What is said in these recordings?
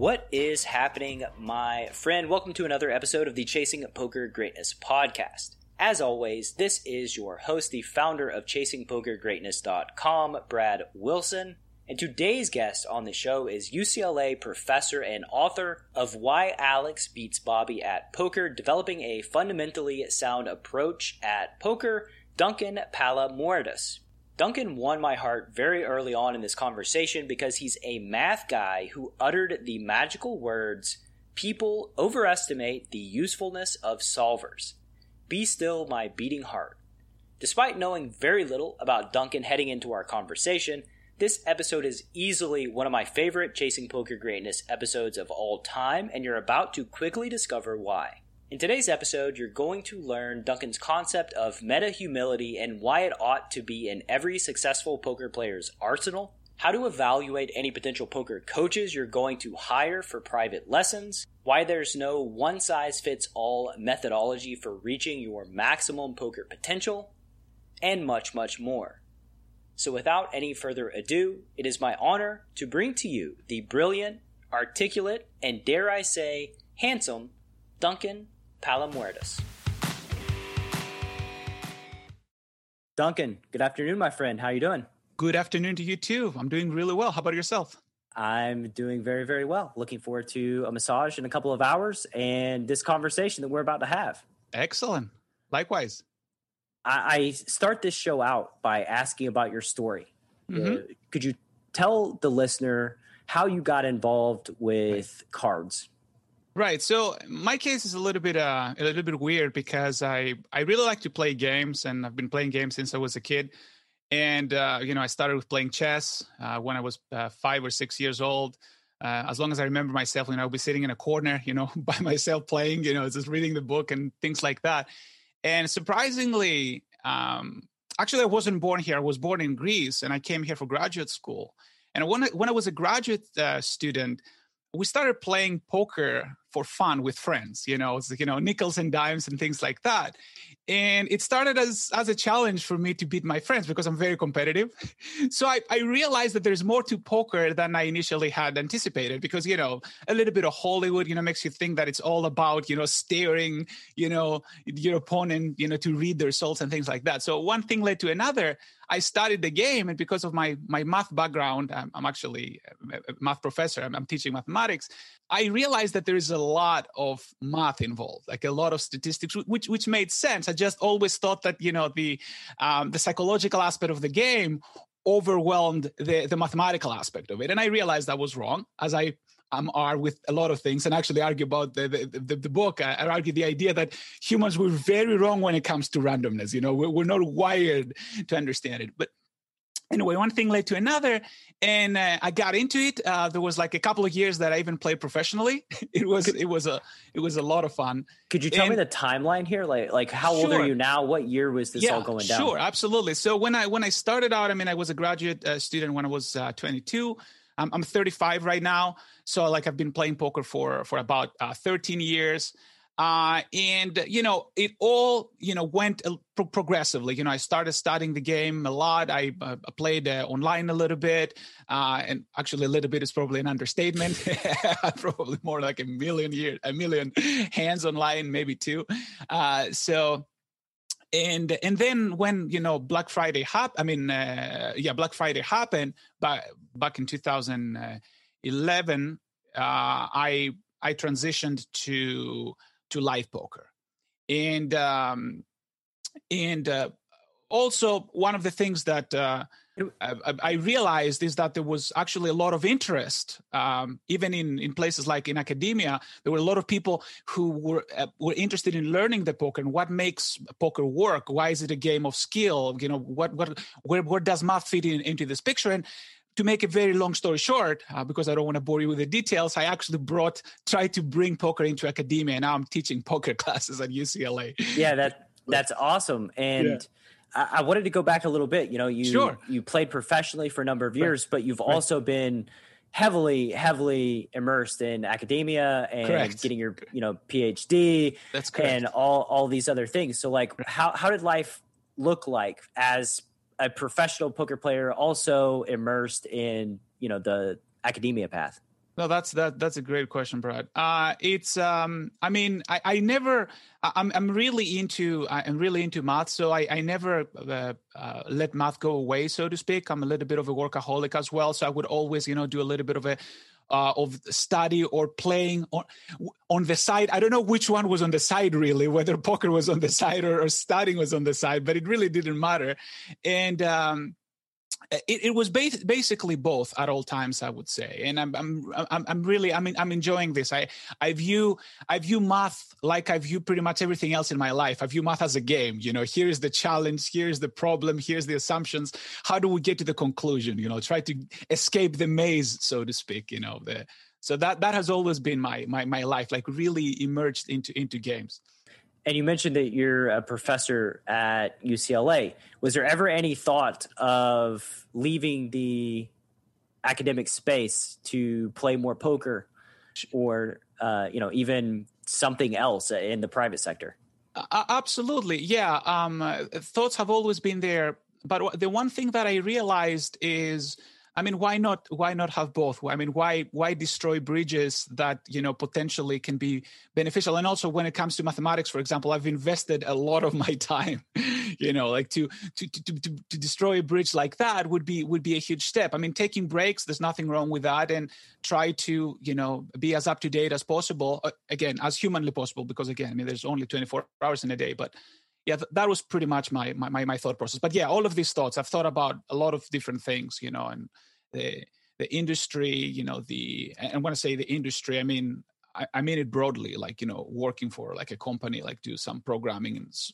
What is happening, my friend? Welcome to another episode of the Chasing Poker Greatness podcast. As always, this is your host, the founder of ChasingPokerGreatness.com, Brad Wilson. And today's guest on the show is UCLA professor and author of Why Alex Beats Bobby at Poker, developing a fundamentally sound approach at poker, Duncan Palamourdas. Duncan won my heart very early on in this conversation because he's a math guy who uttered the magical words People overestimate the usefulness of solvers. Be still, my beating heart. Despite knowing very little about Duncan heading into our conversation, this episode is easily one of my favorite Chasing Poker Greatness episodes of all time, and you're about to quickly discover why. In today's episode, you're going to learn Duncan's concept of meta humility and why it ought to be in every successful poker player's arsenal, how to evaluate any potential poker coaches you're going to hire for private lessons, why there's no one size fits all methodology for reaching your maximum poker potential, and much, much more. So, without any further ado, it is my honor to bring to you the brilliant, articulate, and dare I say, handsome Duncan Palamourdas. Duncan, good afternoon, my friend. How are you doing? Good afternoon to you too. I'm doing really well. How about yourself? I'm doing very, very well. Looking forward to a massage in a couple of hours and this conversation that we're about to have. Excellent. Likewise. I, I start this show out by asking about your story. Mm-hmm. Uh, could you tell the listener how you got involved with cards? Right. So my case is a little bit uh, a little bit weird because I I really like to play games and I've been playing games since I was a kid. And uh, you know, I started with playing chess uh, when I was uh, five or six years old. Uh, as long as I remember myself, you know, I'll be sitting in a corner, you know, by myself playing, you know, just reading the book and things like that. And surprisingly, um, actually, I wasn't born here. I was born in Greece, and I came here for graduate school. And when I, when I was a graduate uh, student, we started playing poker for fun with friends you know you know nickels and dimes and things like that. And it started as as a challenge for me to beat my friends because i'm very competitive. So i, I realized that there's more to poker than i initially had anticipated because you know a little bit of hollywood you know makes you think that it's all about you know staring you know your opponent you know to read the results and things like that. So one thing led to another I studied the game, and because of my my math background, I'm, I'm actually a math professor. I'm, I'm, teaching mathematics. I realized that there is a lot of math involved, like a lot of statistics, which which made sense. I just always thought that you know the um, the psychological aspect of the game overwhelmed the the mathematical aspect of it, and I realized that was wrong. As I um, are with a lot of things and actually argue about the, the, the, the book. I, I, argue the idea that humans were very wrong when it comes to randomness. You know, we're, we're not wired to understand it. But anyway, one thing led to another, and uh, I got into it. Uh, there was like a couple of years that I even played professionally. it was it was a it was a lot of fun. Could you tell and, me the timeline here? Like like how sure. old are you now? What year was this yeah, all going down? Sure, absolutely. So when I when I started out, I mean, I was a graduate uh, student when I was uh, 22. I'm, I'm 35 right now, so like I've been playing poker for for about uh, 13 years. Uh, and you know it all you know went pro- progressively you know i started studying the game a lot i uh, played uh, online a little bit uh, and actually a little bit is probably an understatement probably more like a million year a million hands online maybe two uh, so and and then when you know Black Friday happened, I mean, uh, yeah, Black Friday happened, but back in 2011, uh, I I transitioned to to live poker, and um, and uh, also one of the things that uh, I, I, realized is that there was actually a lot of interest, um, even in, in places like in academia. There were a lot of people who were uh, were interested in learning the poker and what makes poker work. Why is it a game of skill? You know, what what where where does math fit in, into this picture? And to make a very long story short, uh, because I don't want to bore you with the details, I actually brought, tried to bring poker into academia, and now I'm teaching poker classes at UCLA. Yeah, that that's awesome. And yeah. I, I, wanted to go back a little bit. You know, you sure. you played professionally for a number of years, right. but you've right. also been heavily heavily immersed in academia and correct. getting your you know phd that's correct. and all all these other things so like how how did life look like as a professional poker player also immersed in you know the academia path no, that's that. That's a great question, Brad. Uh, it's. Um, I mean, I, I never. I'm. I'm really into. I'm really into math, so I. I never uh, uh, let math go away, so to speak. I'm a little bit of a workaholic as well, so I would always, you know, do a little bit of a. Uh, of study or playing on, on the side. I don't know which one was on the side really, whether poker was on the side or, or studying was on the side, but it really didn't matter. And um, Uh, it, it was ba- basically both at all times, I would say, and I'm I'm I'm, I'm really I mean I'm enjoying this. I I view I view math like I view pretty much everything else in my life. I view math as a game. You know, here's the challenge, here's the problem, here's the assumptions. How do we get to the conclusion? You know, try to escape the maze, so to speak. You know, the so that that has always been my my my life, like really emerged into into games. And you mentioned that you're a professor at UCLA. Was there ever any thought of leaving the academic space to play more poker, or uh, you know, even something else in the private sector? Uh, absolutely, yeah. Um, thoughts have always been there, but the one thing that I realized is I mean, why not? Why not have both? I mean, why why destroy bridges that you know potentially can be beneficial? And also, when it comes to mathematics, for example, I've invested a lot of my time. You know, like to to to to, to destroy a bridge like that would be would be a huge step. I mean, taking breaks, there's nothing wrong with that, and try to you know be as up to date as possible. Uh, again, as humanly possible, because again, I mean, there's only 24 hours in a day, but yeah, that was pretty much my, my my thought process. But yeah, all of these thoughts, I've thought about a lot of different things, you know, and the the industry, you know, the and when I say the industry, I mean I, I mean it broadly, like you know, working for like a company, like do some programming and s-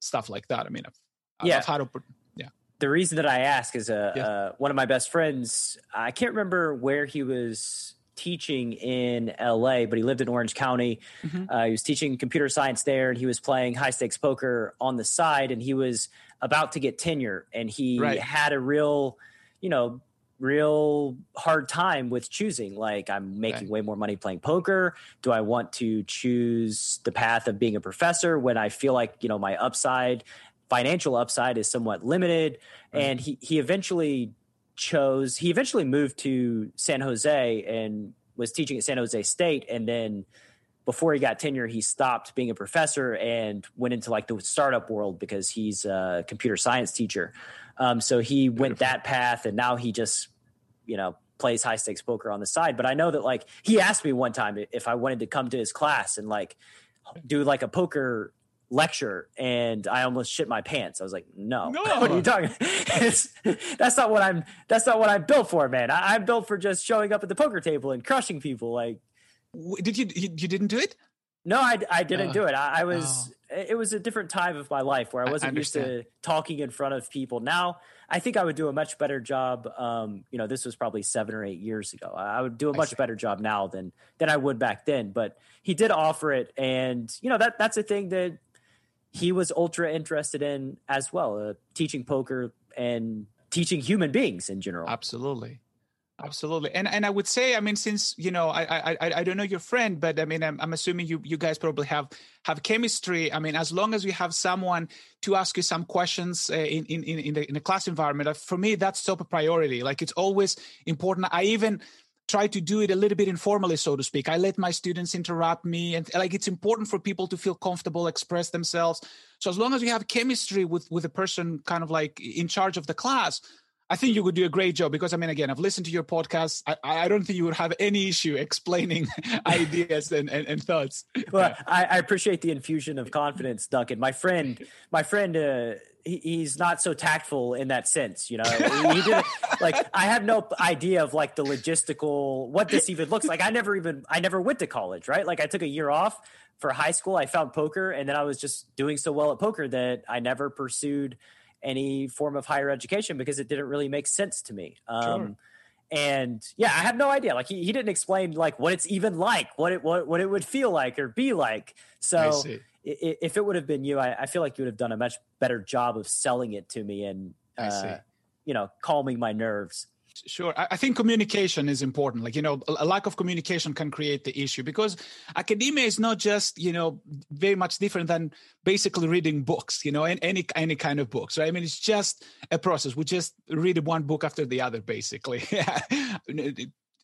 stuff like that. I mean, I've, yeah. I've had a, yeah. The reason that I ask is uh, yeah. uh, one of my best friends. I can't remember where he was teaching in LA, but he lived in Orange County. Mm-hmm. Uh, he was teaching computer science there, and he was playing high stakes poker on the side. And he was about to get tenure, and he right. had a real, you know, real hard time with choosing. Like, I'm making way more money playing poker. Do I want to choose the path of being a professor when I feel like, you know, my upside, financial upside is somewhat limited? Right. And he, he eventually chose, he eventually moved to San Jose and was teaching at San Jose State. And then before he got tenure, he stopped being a professor and went into like the startup world because he's a computer science teacher. Um, so he Beautiful. went that path, and now he just you know plays high stakes poker on the side. But I know that like he asked me one time if I wanted to come to his class and like do like a poker lecture and I almost shit my pants. I was like, no, no. what are you talking? that's not what I'm, that's not what I'm built for, man. I, am built for just showing up at the poker table and crushing people. Like, did you, you, you didn't do it? No, I, I didn't do it. I, I was, oh. it was a different time of my life where I wasn't I used to talking in front of people. Now I think I would do a much better job. Um, you know, this was probably seven or eight years ago. I would do a much better job now than than I would back then. But he did offer it, and you know that that's a thing that he was ultra interested in as well, uh, teaching poker and teaching human beings in general. Absolutely. Absolutely. And and i would say i mean since you know i i i don't know your friend but i mean i'm, I'm assuming you you guys probably have have chemistry. I mean as long as you have someone to ask you some questions uh, in in in the, in the class environment uh, for me that's top priority. Like it's always important. I even try to do it a little bit informally so to speak. I let my students interrupt me and like it's important for people to feel comfortable express themselves. So as long as you have chemistry with with a person kind of like in charge of the class I think you would do a great job because I mean, again, I've listened to your podcast. I, I don't think you would have any issue explaining ideas and, and, and, thoughts. Well, I, I, appreciate the infusion of confidence, Duncan. My friend, my friend, uh, he, he's not so tactful in that sense. You know, he, did like I have no idea of like the logistical what this even looks like. I never even I never went to college, right? Like I took a year off for high school. I found poker, and then I was just doing so well at poker that I never pursued any form of higher education because it didn't really make sense to me. Um, sure. and yeah, I have no idea. Like he, he didn't explain like what it's even like, what it what, what it would feel like or be like. So if it would have been you, I, I, feel like you would have done a much better job of selling it to me and uh, you know calming my nerves. Sure. I think communication is important. Like, you know, a lack of communication can create the issue because academia is not just, you know, very much different than basically reading books, you know, and any any kind of books, right? I mean, it's just a process. We just read one book after the other, basically.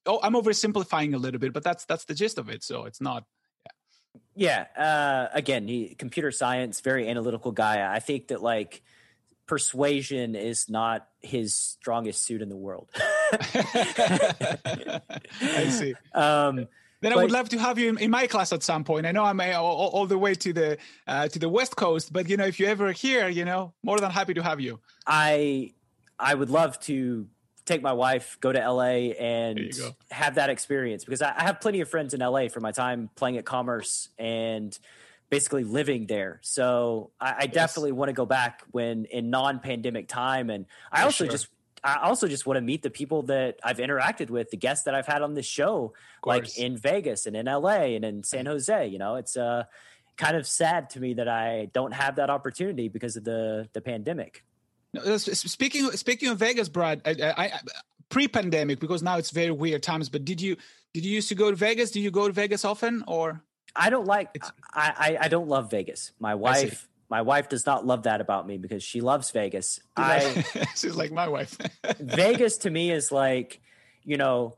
oh, I'm oversimplifying a little bit, but that's that's the gist of it. So it's not yeah. Uh, again, computer science, very analytical guy. I think that like persuasion is not his strongest suit in the world. I see. Um, then but, I would love to have you in, in, my class at some point. I know I'm all, all the way to the uh, to the West Coast, but you know, if you're ever here, you know, more than happy to have you. I I would love to take my wife, go to LA, and have that experience because I, I have plenty of friends in LA from my time playing at Commerce and basically living there. So I, I yes. definitely want to go back when in non-pandemic time, and I For also sure. just I also just want to meet the people that I've interacted with, the guests that I've had on this show, like in Vegas and in LA and in San Jose. You know, it's uh, kind of sad to me that I don't have that opportunity because of the the pandemic. Speaking speaking of Vegas, Brad, I, I, pre-pandemic because now it's very weird times. But did you did you used to go to Vegas? Do you go to Vegas often or? I don't like. I, I, I don't love Vegas. My wife my wife does not love that about me because she loves Vegas. I she's like my wife. Vegas to me is like, you know,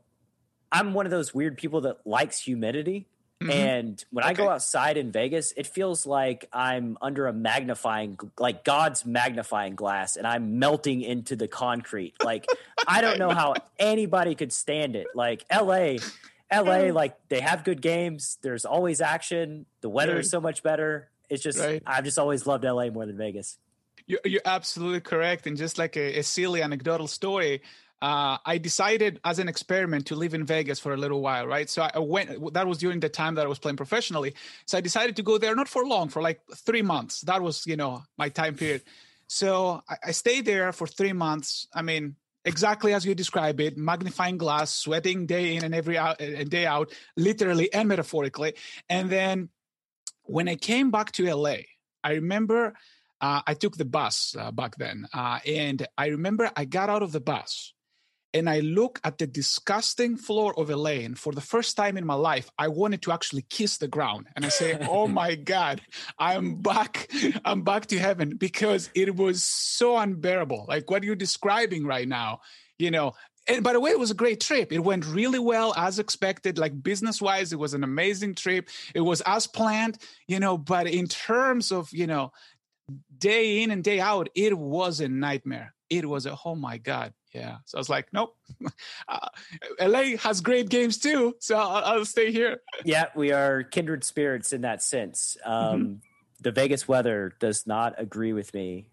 I'm one of those weird people that likes humidity. Mm-hmm. And when okay. I go outside in Vegas, it feels like I'm under a magnifying, like God's magnifying glass, and I'm melting into the concrete. Like, I don't know how anybody could stand it. Like, LA, LA, like they have good games. There's always action. The weather right. is so much better. It's just right. I've just always loved LA more than Vegas. You're, you're absolutely correct. And just like a, a silly anecdotal story, uh, I decided as an experiment to live in Vegas for a little while, right? So I went. That was during the time that I was playing professionally. So I decided to go there, not for long, for like three months. That was, you know, my time period. So I, I stayed there for three months. I mean, exactly as you describe it magnifying glass sweating day in and every out, uh, day out literally and metaphorically. And then when i came back to la i remember uh, i took the bus uh, back then uh, and i remember i got out of the bus and I look at the disgusting floor of LA, and for the first time in my life, I wanted to actually kiss the ground. And I say, "Oh my God, I'm back! I'm back to heaven!" Because it was so unbearable, like what you're describing right now. You know, and by the way, it was a great trip. It went really well as expected. Like business wise, it was an amazing trip. It was as planned, you know. But in terms of you know, day in and day out, it was a nightmare. It was a oh my god, yeah. So I was like, nope. Uh, LA has great games too, so I'll, I'll, stay here. Yeah, we are kindred spirits in that sense. Um, mm-hmm. The Vegas weather does not agree with me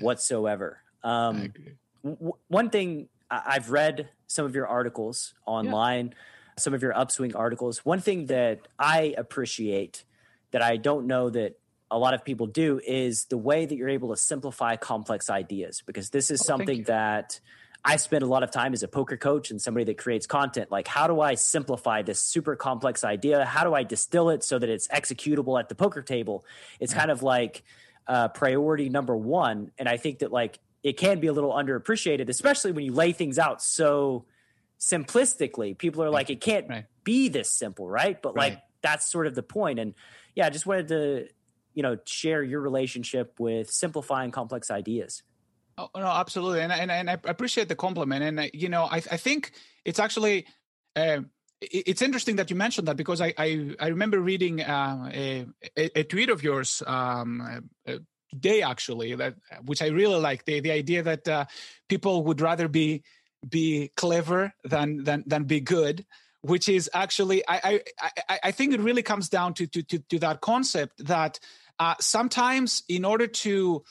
whatsoever. Um, w- one thing I've read some of your articles online, yeah. some of your upswing articles. One thing that I appreciate that I don't know that a lot of people do is the way that you're able to simplify complex ideas because this is oh, something that I spend a lot of time as a poker coach and somebody that creates content. Like, how do I simplify this super complex idea? How do I distill it so that it's executable at the poker table? It's yeah. kind of like uh, priority number one. And I think that like it can be a little underappreciated, especially when you lay things out so simplistically. People are like, it can't right. be this simple, right? But right. like that's sort of the point. And yeah, I just wanted to, you know, share your relationship with simplifying complex ideas. Oh no, absolutely, and and, and I appreciate the compliment. And uh, you know, I I think it's actually. Uh, it's interesting that you mentioned that because I I, I remember reading uh, a, a, tweet of yours um, uh, today actually that which I really like the the idea that uh, people would rather be be clever than than than be good which is actually I I I think it really comes down to to to, to that concept that uh, sometimes in order to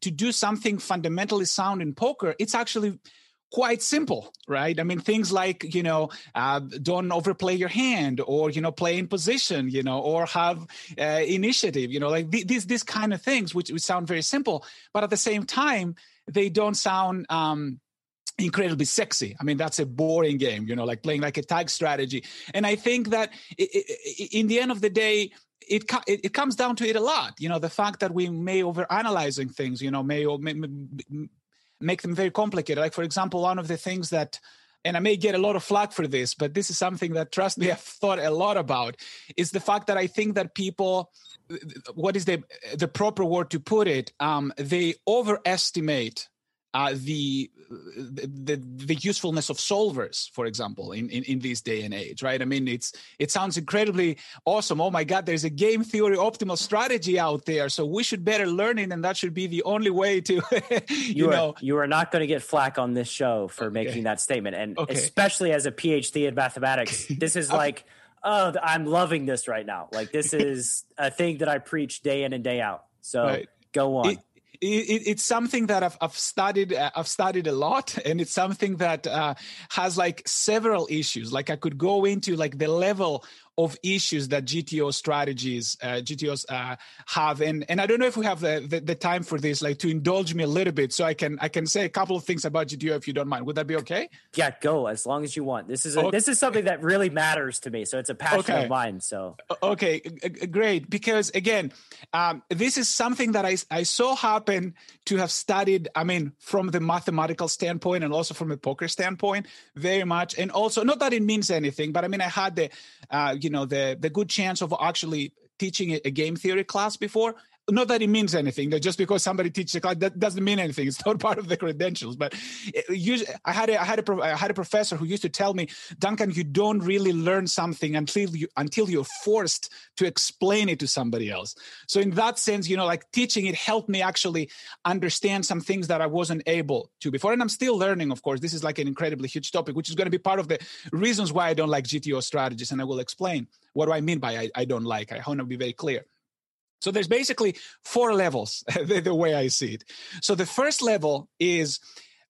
to do something fundamentally sound in poker, it's actually quite simple, right? I mean, things like, you know, uh, don't overplay your hand or, you know, play in position, you know, or have uh, initiative, you know, like th- these, these kind of things, which, which sound very simple, but at the same time, they don't sound, um, incredibly sexy. I mean, that's a boring game, you know, like playing like a tag strategy. And I think that it, it, in the end of the day, it, it, it comes down to it a lot. You know, the fact that we may over analyzing things, you know, may, may make them very complicated. Like for example, one of the things that and I may get a lot of flack for this, but this is something that trust me, I've thought a lot about, is the fact that I think that people what is the the proper word to put it? Um, they overestimate uh, the, the the usefulness of solvers, for example, in, in in this day and age, right? I mean, it's it sounds incredibly awesome. Oh my God, there's a game theory optimal strategy out there, so we should better learn it, and that should be the only way to, you, you, know. Are, you are not going to get flack on this show for okay. making that statement, and okay. especially as a PhD in mathematics, this is like. oh, I'm loving this right now. Like this is a thing that I preach day in and day out. So right. go on. It, it, it's something that I've, I've studied. Uh, I've studied a lot, and it's something that uh, has like several issues. Like I could go into like the level of issues that GTO strategies, uh, GTOs uh, have, and and I don't know if we have the, the, the time for this, like to indulge me a little bit, so I can I can say a couple of things about GTO if you don't mind. Would that be okay? Yeah, go as long as you want. This is a, okay. this is something that really matters to me, so it's a passion okay. of mine. So okay, great, because again, um, this is something that I I so happen to have studied. I mean, from the mathematical standpoint and also from a poker standpoint, very much, and also not that it means anything, but I mean, I had the uh, you know the the good chance of actually teaching a game theory class before not that it means anything that just because somebody teaches a class that doesn't mean anything. It's not part of the credentials. But eh, usually, I had a, I had a I had a professor who used to tell me Duncan you don't really learn something until you until you're forced to explain it to somebody else. So in that sense you know like teaching it helped me actually understand some things that I wasn't able to before. And I'm still learning of course. This is like an incredibly huge topic which is going to be part of the reasons why I don't like GTO strategies and I will explain what do I mean by I, I don't like. I want to be very clear so there's basically four levels, the, the, way I see it. So the first level is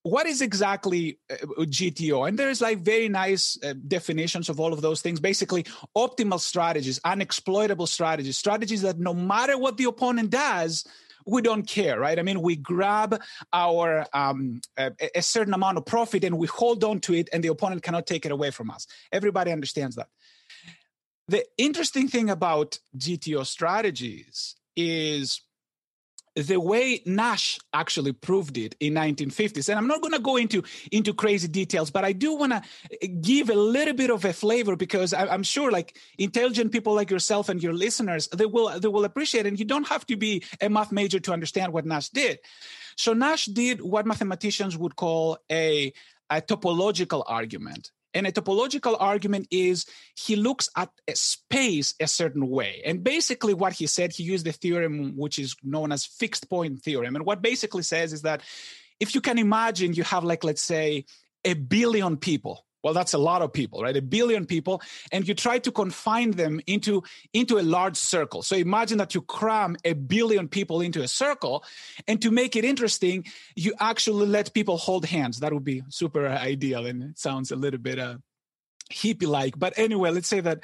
what is exactly uh, GTO? And there's like very nice uh, definitions of all of those things. Basically, optimal strategies, unexploitable strategies, strategies that no matter what the opponent does, we don't care, right? I mean, we grab our um, a, a certain amount of profit and we hold on to it, and the opponent cannot take it away from us. Everybody understands that. The interesting thing about GTO strategies is the way Nash actually proved it in 1950s. And I'm not going to go into into crazy details, but I do want to eh, give a little bit of a flavor because I, am sure like intelligent people like yourself and your listeners, they will they will appreciate it. And you don't have to be a math major to understand what Nash did. So Nash did what mathematicians would call a, a topological argument. And a topological argument is he looks at a space a certain way. And basically, what he said, he used the theorem which is known as fixed point theorem. And what basically says is that if you can imagine you have, like, let's say, a billion people well that's a lot of people right? A billion people and you try to confine them into into a large circle. So imagine that you cram a billion people into a circle and to make it interesting you actually let people hold hands. That would be super ideal and it sounds a little bit uh, hippie like. But anyway let's say that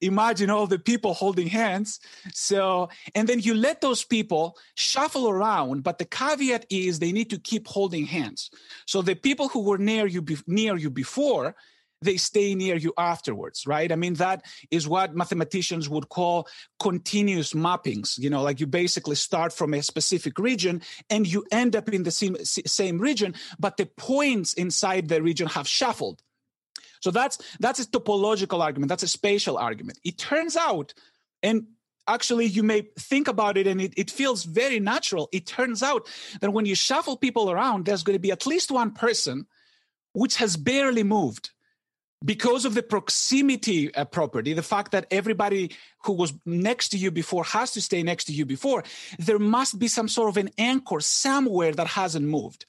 imagine all the people holding hands. So and then you let those people shuffle around but the caveat is they need to keep holding hands. So the people who were near you be, near you before they stay near you afterwards right? I mean that is what mathematicians would call continuous mappings. You know like you basically start from a specific region and you end up in the same same region but the points inside the region have shuffled so that's that's a topological argument. That's a spatial argument. It turns out, and actually you may think about it and it, it feels very natural. It turns out that when you shuffle people around, there's going to be at least one person which has barely moved because of the proximity uh, property, the fact that everybody who was next to you before has to stay next to you before, there must be some sort of an anchor somewhere that hasn't moved.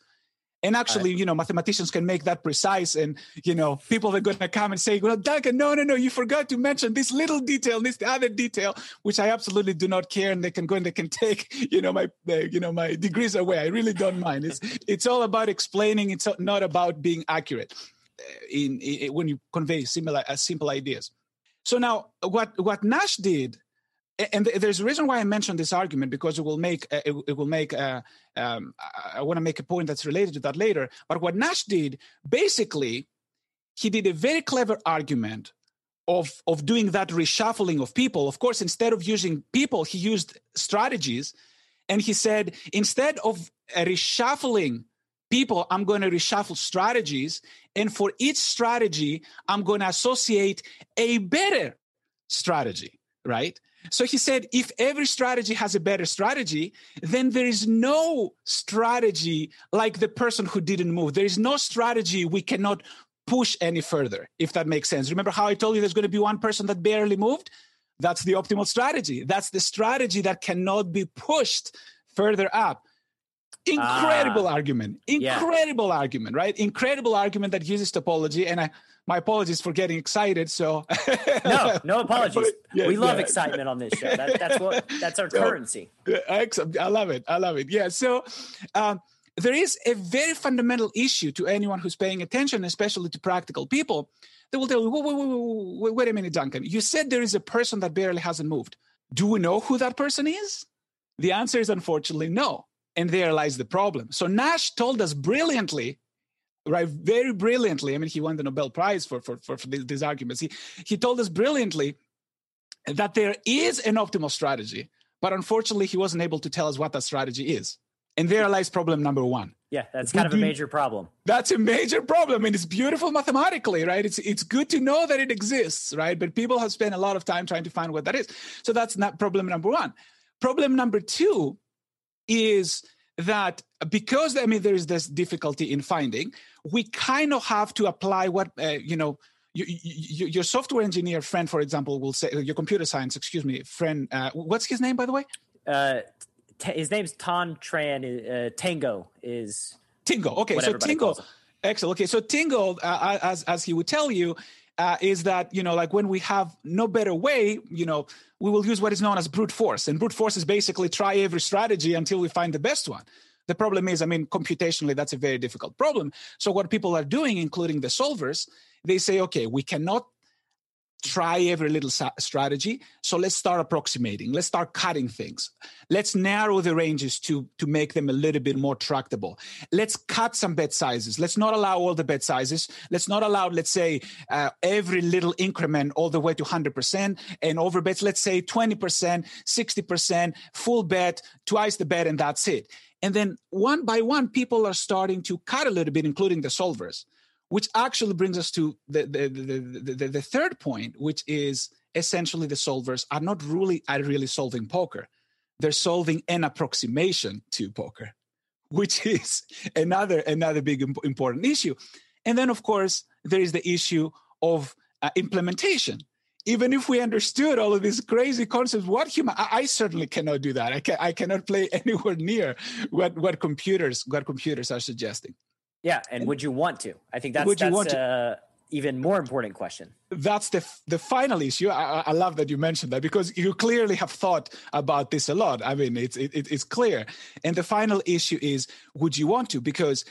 And actually, you know, mathematicians can make that precise. And, you know, people are going to come and say, well, Duncan, no, no, no, you forgot to mention this little detail, this other detail, which I absolutely do not care. And they can go and they can take, you know, my, uh, you know, my degrees away. I really don't mind. It's, it's all about explaining. It's not about being accurate uh, in, in when you convey similar, uh, simple ideas. So now what, what Nash did and there's a reason why I mentioned this argument because it will make uh, it, will make uh, um, I want to make a point that's related to that later. But what Nash did basically, he did a very clever argument of of doing that reshuffling of people. Of course, instead of using people, he used strategies, and he said instead of reshuffling people, I'm going to reshuffle strategies, and for each strategy, I'm going to associate a better strategy. Right so he said, if every strategy has a better strategy, then there is no strategy like the person who didn't move. There is no strategy we cannot push any further, if that makes sense. Remember how I told you there's going to be one person that barely moved? That's the optimal strategy. That's the strategy that cannot be pushed further up. Incredible uh, argument. Incredible yeah. argument, right? Incredible argument that uses topology. And I, my apologies for getting excited. So no, no apologies. Yeah, we love yeah. excitement on this show. That, that's what that's our so, currency. I love it. I love it. Yeah. So um, there is a very fundamental issue to anyone who's paying attention, especially to practical people. They will tell you, wait, wait, wait, wait, wait a minute, Duncan. You said there is a person that barely hasn't moved. Do we know who that person is? The answer is unfortunately no. And there lies the problem. So Nash told us brilliantly right very brilliantly i mean he won the nobel prize for for for, for these, these arguments. He he told us brilliantly that there is an optimal strategy but unfortunately he wasn't able to tell us what that strategy is. And there lies problem number one. Yeah that's kind of a major problem. That's a major problem and it's beautiful mathematically right? It's it's good to know that it exists right? But people have spent a lot of time trying to find what that is. So that's not problem number one. Problem number two is that because I mean there is this difficulty in finding, we kind of have to apply what uh, you know. You, you, your software engineer friend, for example, will say your computer science, excuse me, friend. Uh, what's his name, by the way? Uh, t- his name's Ton Tran. Uh, Tango is Tingo. Okay, so Tingo. Excellent. Okay, so Tingo, uh, as as he would tell you, uh, is that you know like when we have no better way you know we will use what is known as brute force and brute force is basically try every strategy until we find the best one the problem is, I mean, computationally, that's a very difficult problem. So, what people are doing, including the solvers, they say, okay, we cannot try every little strategy. So let's start approximating. Let's start cutting things. Let's narrow the ranges to, to make them a little bit more tractable. Let's cut some bet sizes. Let's not allow all the bet sizes. Let's not allow, let's say, uh, every little increment all the way to 100% and over bets, let's say 20%, 60%, full bet, twice the bet, and that's it. And then one by one, people are starting to cut a little bit, including the solvers, which actually brings us to the, the, the, the, the third point, which is essentially the solvers are not really are really solving poker. They're solving an approximation to poker, which is another another big important issue. And then, of course, there is the issue of uh, implementation even if we understood all of these crazy concepts, what human I, I, certainly cannot do that. I can I cannot play anywhere near what what computers what computers are suggesting. Yeah, and, and would you want to? I think that's would you that's want to? even more important question. That's the the final issue. I, I, love that you mentioned that because you clearly have thought about this a lot. I mean, it's it, it's clear. And the final issue is: Would you want to? Because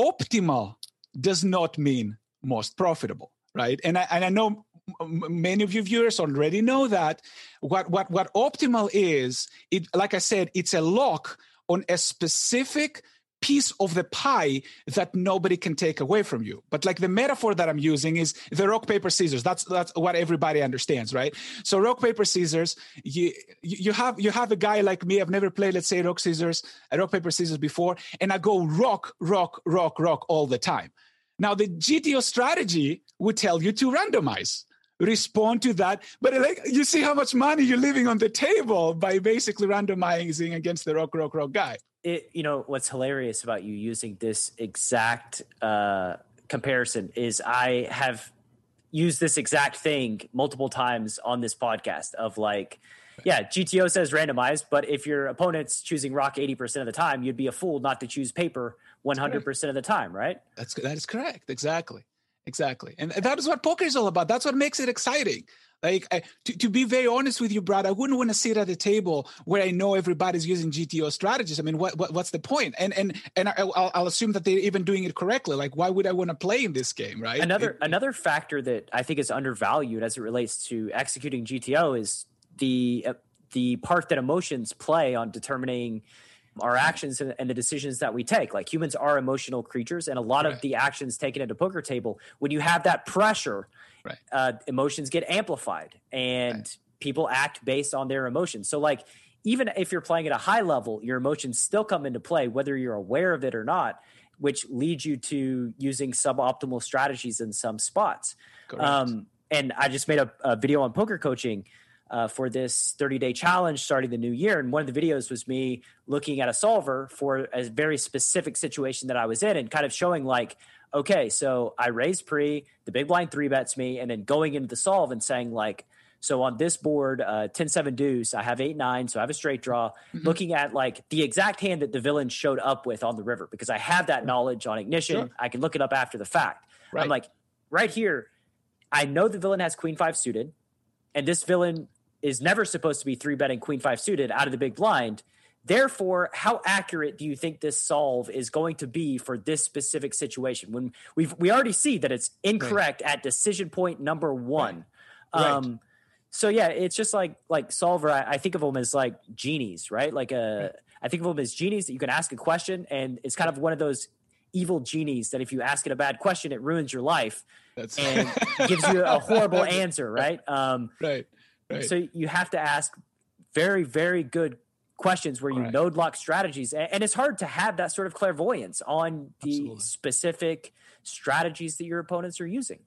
optimal does not mean most profitable, right? And I and I know many of your viewers already know that what what what optimal is it like i said it's a lock on a specific piece of the pie that nobody can take away from you. But like the metaphor that i'm using is the rock paper scissors. That's that's what everybody understands right? So rock paper scissors you you have you have a guy like me. I've never played let's say rock scissors uh, rock paper scissors before and i go rock rock rock rock all the time. Now the gto strategy would tell you to randomize respond to that. But like you see how much money you're leaving on the table by basically randomizing against the rock, rock, rock guy. It, you know what's hilarious about you using this exact uh, comparison is I have used this exact thing multiple times on this podcast of like yeah, GTO says randomized, but if your opponent's choosing rock 80% of the time, you'd be a fool not to choose paper 100% of the time, right? That's that is correct. Exactly. Exactly. And that is what poker is all about. That's what makes it exciting. Like I, to, to be very honest with you, Brad, I wouldn't want to sit at a table where I know everybody's using GTO strategies. I mean, what, what what's the point? And and and I'll, I'll assume that they're even doing it correctly. Like, why would I want to play in this game, right? Another it, another factor that I think is undervalued as it relates to executing GTO is the uh, the part that emotions play on determining our actions and, and, the decisions that we take. Like humans are emotional creatures, and a lot right. of the actions taken at a poker table, when you have that pressure, right. uh, emotions get amplified, and right. people act based on their emotions. So, like, even if you're playing at a high level, your emotions still come into play, whether you're aware of it or not, which leads you to using suboptimal strategies in some spots. Um, and I just made a, a video on poker coaching uh, for this 30 day challenge starting the new year. And one of the videos was me looking at a solver for a very specific situation that I was in and kind of showing like, okay, so I raised pre, the big blind three bets me, and then going into the solve and saying like, so on this board, uh, 10 7 deuce, I have 8 9, so I have a straight draw, mm-hmm. looking at like the exact hand that the villain showed up with on the river because I have that knowledge on ignition. Sure. I can look it up after the fact. Right. I'm like, right here, I know the villain has queen five suited, and this villain is never supposed to be three betting queen five suited out of the big blind. Therefore, how accurate do you think this solve is going to be for this specific situation? When we've we already see that it's incorrect right. at decision point number one. Right. Um, right. So yeah, it's just like like solver. I, I, think of them as like genies, right? Like a I think of them as genies that you can ask a question, and it's kind of one of those evil genies that if you ask it a bad question, it ruins your life That's... and gives you a horrible answer, right? Um, right. Right. So you have to ask very, very good questions where you right. node lock strategies. And it's hard to have that sort of clairvoyance on the Absolutely. specific strategies that your opponents are using.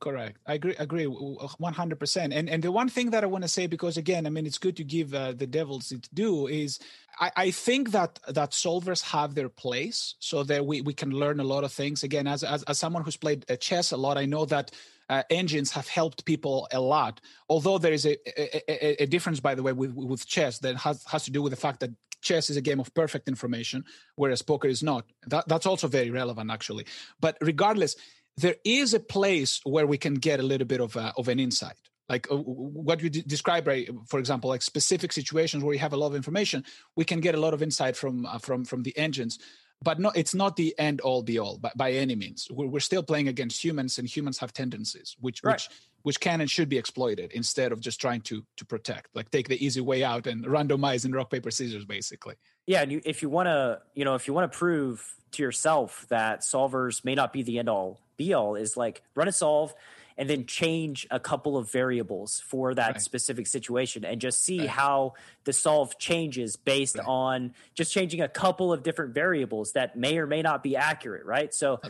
correct. I agree. Agree. One hundred percent. And and the one thing that I want to say, because again, I mean, it's good to give uh, the devils to do is I, I, think that that solvers have their place, so that we we can learn a lot of things. Again, as as, as someone who's played uh, chess a lot, I know that uh, engines have helped people a lot. Although there is a, a, a, difference, by the way, with, with chess that has, has to do with the fact that chess is a game of perfect information, whereas poker is not. That, that's also very relevant, actually. But regardless, there is a place where we can get a little bit of, a, of an insight. Like uh, what you describe, right? For example, like specific situations where you have a lot of information, we can get a lot of insight from uh, from from the engines but no, it's not the end all be all by, by any means. We're, we're, still playing against humans, and humans have tendencies which right. which which can and should be exploited instead of just trying to to protect. Like take the easy way out and randomize in rock paper scissors, basically. Yeah, and you, if you want to, you know, if you want to prove to yourself that solvers may not be the end all be all, is like run a solve and then change a couple of variables for that right. specific situation and just see right. how the solve changes based right. on just changing a couple of different variables that may or may not be accurate, right? So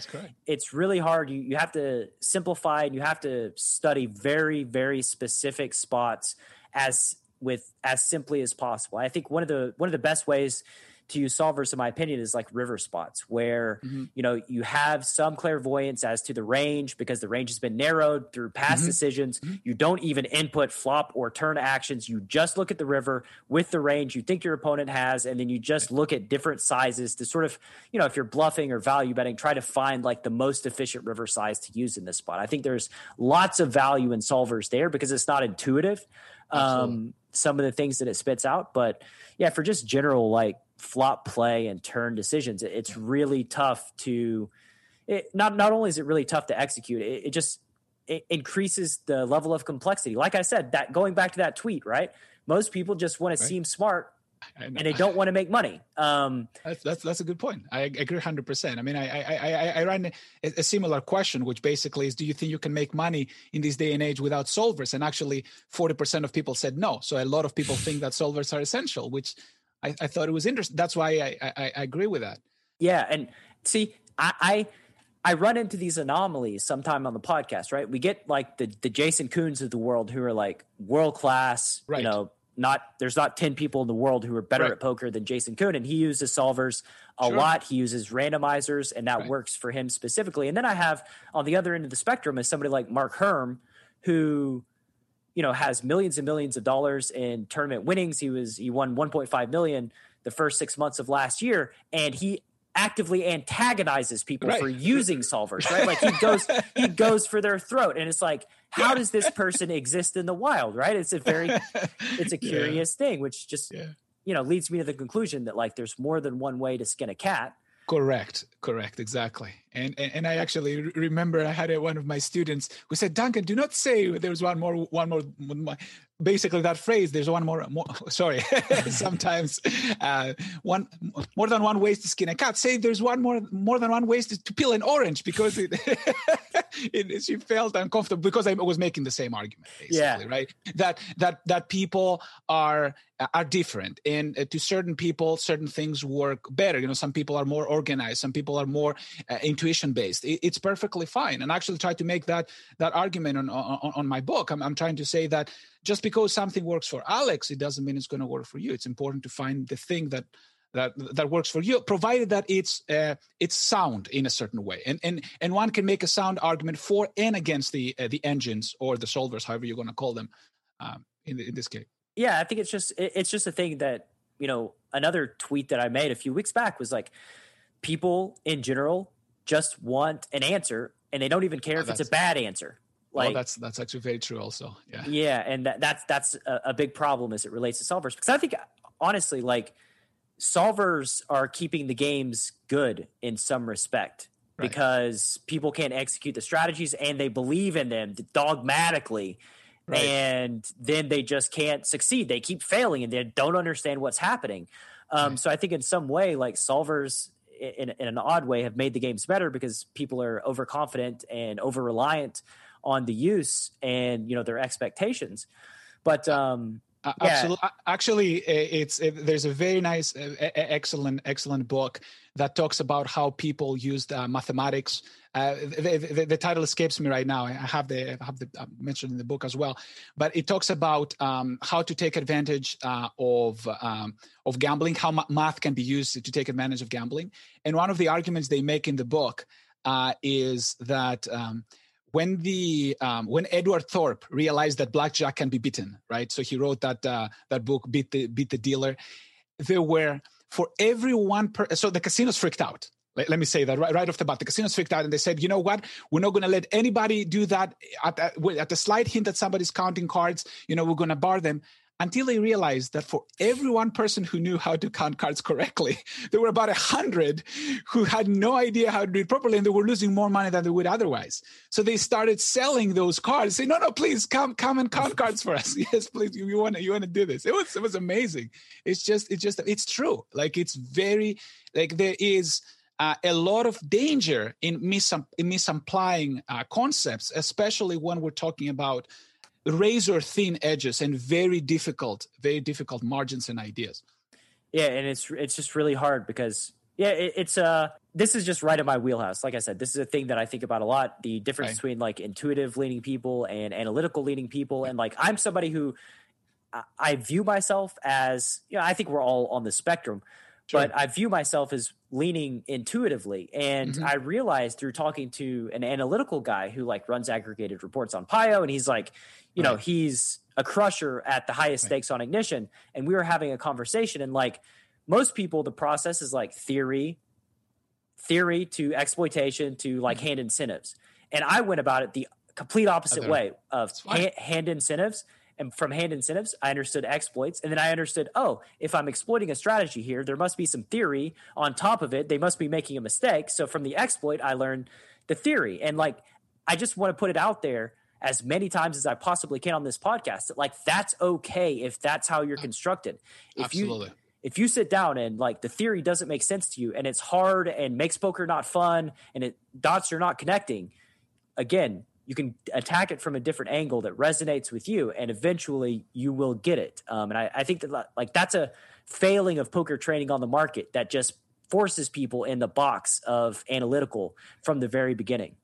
it's really hard. You, you have to simplify and you have to study very, very specific spots as with as simply as possible. I think one of the one of the best ways to use solvers in my opinion is like river spots where mm-hmm. you know you have some clairvoyance as to the range because the range has been narrowed through past mm-hmm. decisions mm-hmm. you don't even input flop or turn actions you just look at the river with the range you think your opponent has and then you just look at different sizes to sort of you know if you're bluffing or value betting try to find like the most efficient river size to use in this spot i think there's lots of value in solvers there because it's not intuitive um, some of the things that it spits out but yeah for just general like flop play and turn decisions. It's really tough to it, not not only is it really tough to execute, it, it just it increases the level of complexity. Like I said, that going back to that tweet, right? Most people just want right. to seem smart and they don't want to make money. Um, that's, that's, that's a good point. I agree hundred percent. I mean, I I I, I ran a, a, similar question, which basically is, do you think you can make money in this day and age without solvers? And actually, forty percent of people said no. So a lot of people think that solvers are essential, which I, I thought it was interesting. That's why I, I, I agree with that. Yeah, and see, I, I I run into these anomalies sometime on the podcast, right? We get like the the Jason Koons of the world who are like world class, right. you know, not there's not 10 people in the world who are better right. at poker than Jason Koon and he uses solvers a sure. lot. He uses randomizers and that right. works for him specifically. And then I have on the other end of the spectrum is somebody like Mark Herm who you know has millions and millions of dollars in tournament winnings. He was he won 1.5 million the first six months of last year, and he actively antagonizes people right. for using solvers. Right, like he goes he goes for their throat, and it's like, how does this person exist in the wild? Right? It's a very it's a curious yeah. thing, which just yeah. you know leads me to the conclusion that like there's more than one way to skin a cat. Correct. Correct, exactly. And, and, and I actually remember I had one of my students who said, "Duncan, do not say there's one more, one more." Basically, that phrase. There's one more. more sorry, sometimes uh, one more than one ways to skin a cat. Say there's one more, more than one ways to, to peel an orange because it, it, she felt uncomfortable because I was making the same argument. Basically, yeah. right. That that that people are are different and uh, to certain people certain things work better you know some people are more organized some people are more uh, intuition based it, it's perfectly fine. And I actually try to make that that argument on on, on my book. I'm, I'm trying to say that just because something works for alex it doesn't mean it's going to work for you. It's important to find the thing that that that works for you provided that it's uh, it's sound in a certain way. And and and one can make a sound argument for and against the uh, the engines or the solvers however you're going to call them um, in, in this case. Yeah, I think it's just it's just a thing that you know. Another tweet that I made a few weeks back was like, people in general just want an answer, and they don't even care oh, if it's a bad answer. Like well, that's that's actually very true. Also, yeah, yeah, and that, that's that's a, a big problem as it relates to solvers because I think honestly, like solvers are keeping the games good in some respect right. because people can't execute the strategies and they believe in them dogmatically Right. And then they just can't succeed. They keep failing and they don't understand what's happening. Um, right. So I think in some way, like solvers in, in, an odd way have made the games better because people are overconfident and over reliant on the use and you know their expectations. But um, yeah. Absolutely. Actually, it's it, there's a very nice, excellent, excellent book that talks about how people used uh, mathematics. Uh, the, the, the, title escapes me right now. I have the I have the I mentioned in the book as well, but it talks about um, how to take advantage uh, of um, of gambling, how math can be used to take advantage of gambling. And one of the arguments they make in the book uh, is that. Um, when the um, when Edward Thorp realized that blackjack can be beaten, right? So he wrote that uh, that book, beat the beat the dealer. There were for every one per so the casinos freaked out. Let, let me say that right, right off the bat. The casinos freaked out and they said, you know what? We're not going to let anybody do that. At, at, at the slight hint that somebody's counting cards, you know, we're going to bar them until they realized that for every one person who knew how to count cards correctly, there were about a hundred who had no idea how to do it properly, and they were losing more money than they would otherwise. So they started selling those cards. Say, no, no, please come, come and count cards for us. yes, please, you want to, you want to do this. It was, it was amazing. It's just, it's just, it's true. Like it's very, like there is. Uh, a lot of danger in, mis- in misapplying uh, concepts, especially when we're talking about razor thin edges and very difficult, very difficult margins and ideas. Yeah, and it's it's just really hard because yeah, it, it's uh this is just right in my wheelhouse. Like I said, this is a thing that I think about a lot. The difference right. between like intuitive leaning people and analytical leaning people, and like I'm somebody who I, I view myself as you know I think we're all on the spectrum, sure. but I view myself as leaning intuitively. And mm-hmm. I realized through talking to an analytical guy who like runs aggregated reports on Pio, and he's like, you right. know, he's a crusher at the highest right. stakes on ignition. And we were having a conversation, and like most people, the process is like theory, theory to exploitation to like hand incentives. And I went about it the complete opposite way of hand, hand incentives and from hand incentives, I understood exploits. And then I understood, oh, if I'm exploiting a strategy here, there must be some theory on top of it. They must be making a mistake. So from the exploit, I learned the theory. And like, I just want to put it out there as many times as I possibly can on this podcast that like that's okay if that's how you're constructed. If Absolutely. you if you sit down and like the theory doesn't make sense to you and it's hard and makes poker not fun and it dots are not connecting, again, you can attack it from a different angle that resonates with you and eventually you will get it um, and I, I, think that like that's a failing of poker training on the market that just forces people in the box of analytical from the very beginning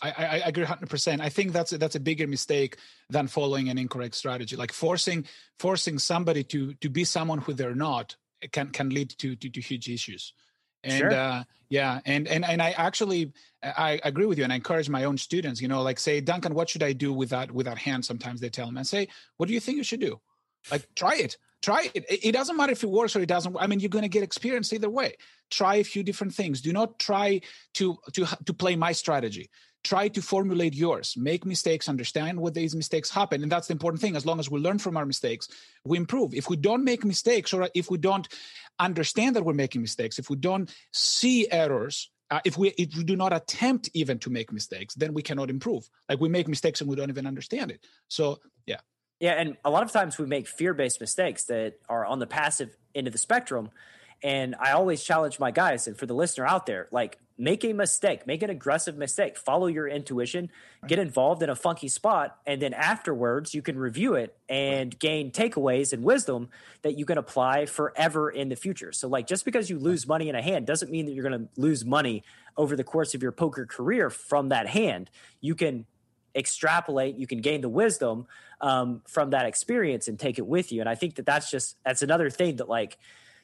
I, I, agree 100%. I think that's a, that's a bigger mistake than following an incorrect strategy. Like forcing forcing somebody to to be someone who they're not can can lead to to, to huge issues. And sure. uh, yeah and and and i actually i agree with you and i encourage my own students you know like say duncan what should i do with that with that hand? sometimes they tell me and say what do you think you should do? Like try it try it. It doesn't matter if it works or it doesn't i mean you're going to get experience either way. Try a few different things. Do not try to to to play my strategy try to formulate yours. Make mistakes understand what these mistakes happen. And that's the important thing. As long as we learn from our mistakes we improve. If we don't make mistakes or if we don't understand that we're making mistakes if we don't see errors uh, if we if we do not attempt even to make mistakes then we cannot improve. Like we make mistakes and we don't even understand it. So yeah. Yeah and a lot of times we make fear-based mistakes that are on the passive end of the spectrum. And I always challenge my guys, and for the listener out there, like make a mistake, make an aggressive mistake, follow your intuition, get involved in a funky spot, and then afterwards you can review it and gain takeaways and wisdom that you can apply forever in the future. So, like, just because you lose money in a hand doesn't mean that you're going to lose money over the course of your poker career from that hand. You can extrapolate, you can gain the wisdom um, from that experience and take it with you. And I think that that's just that's another thing that like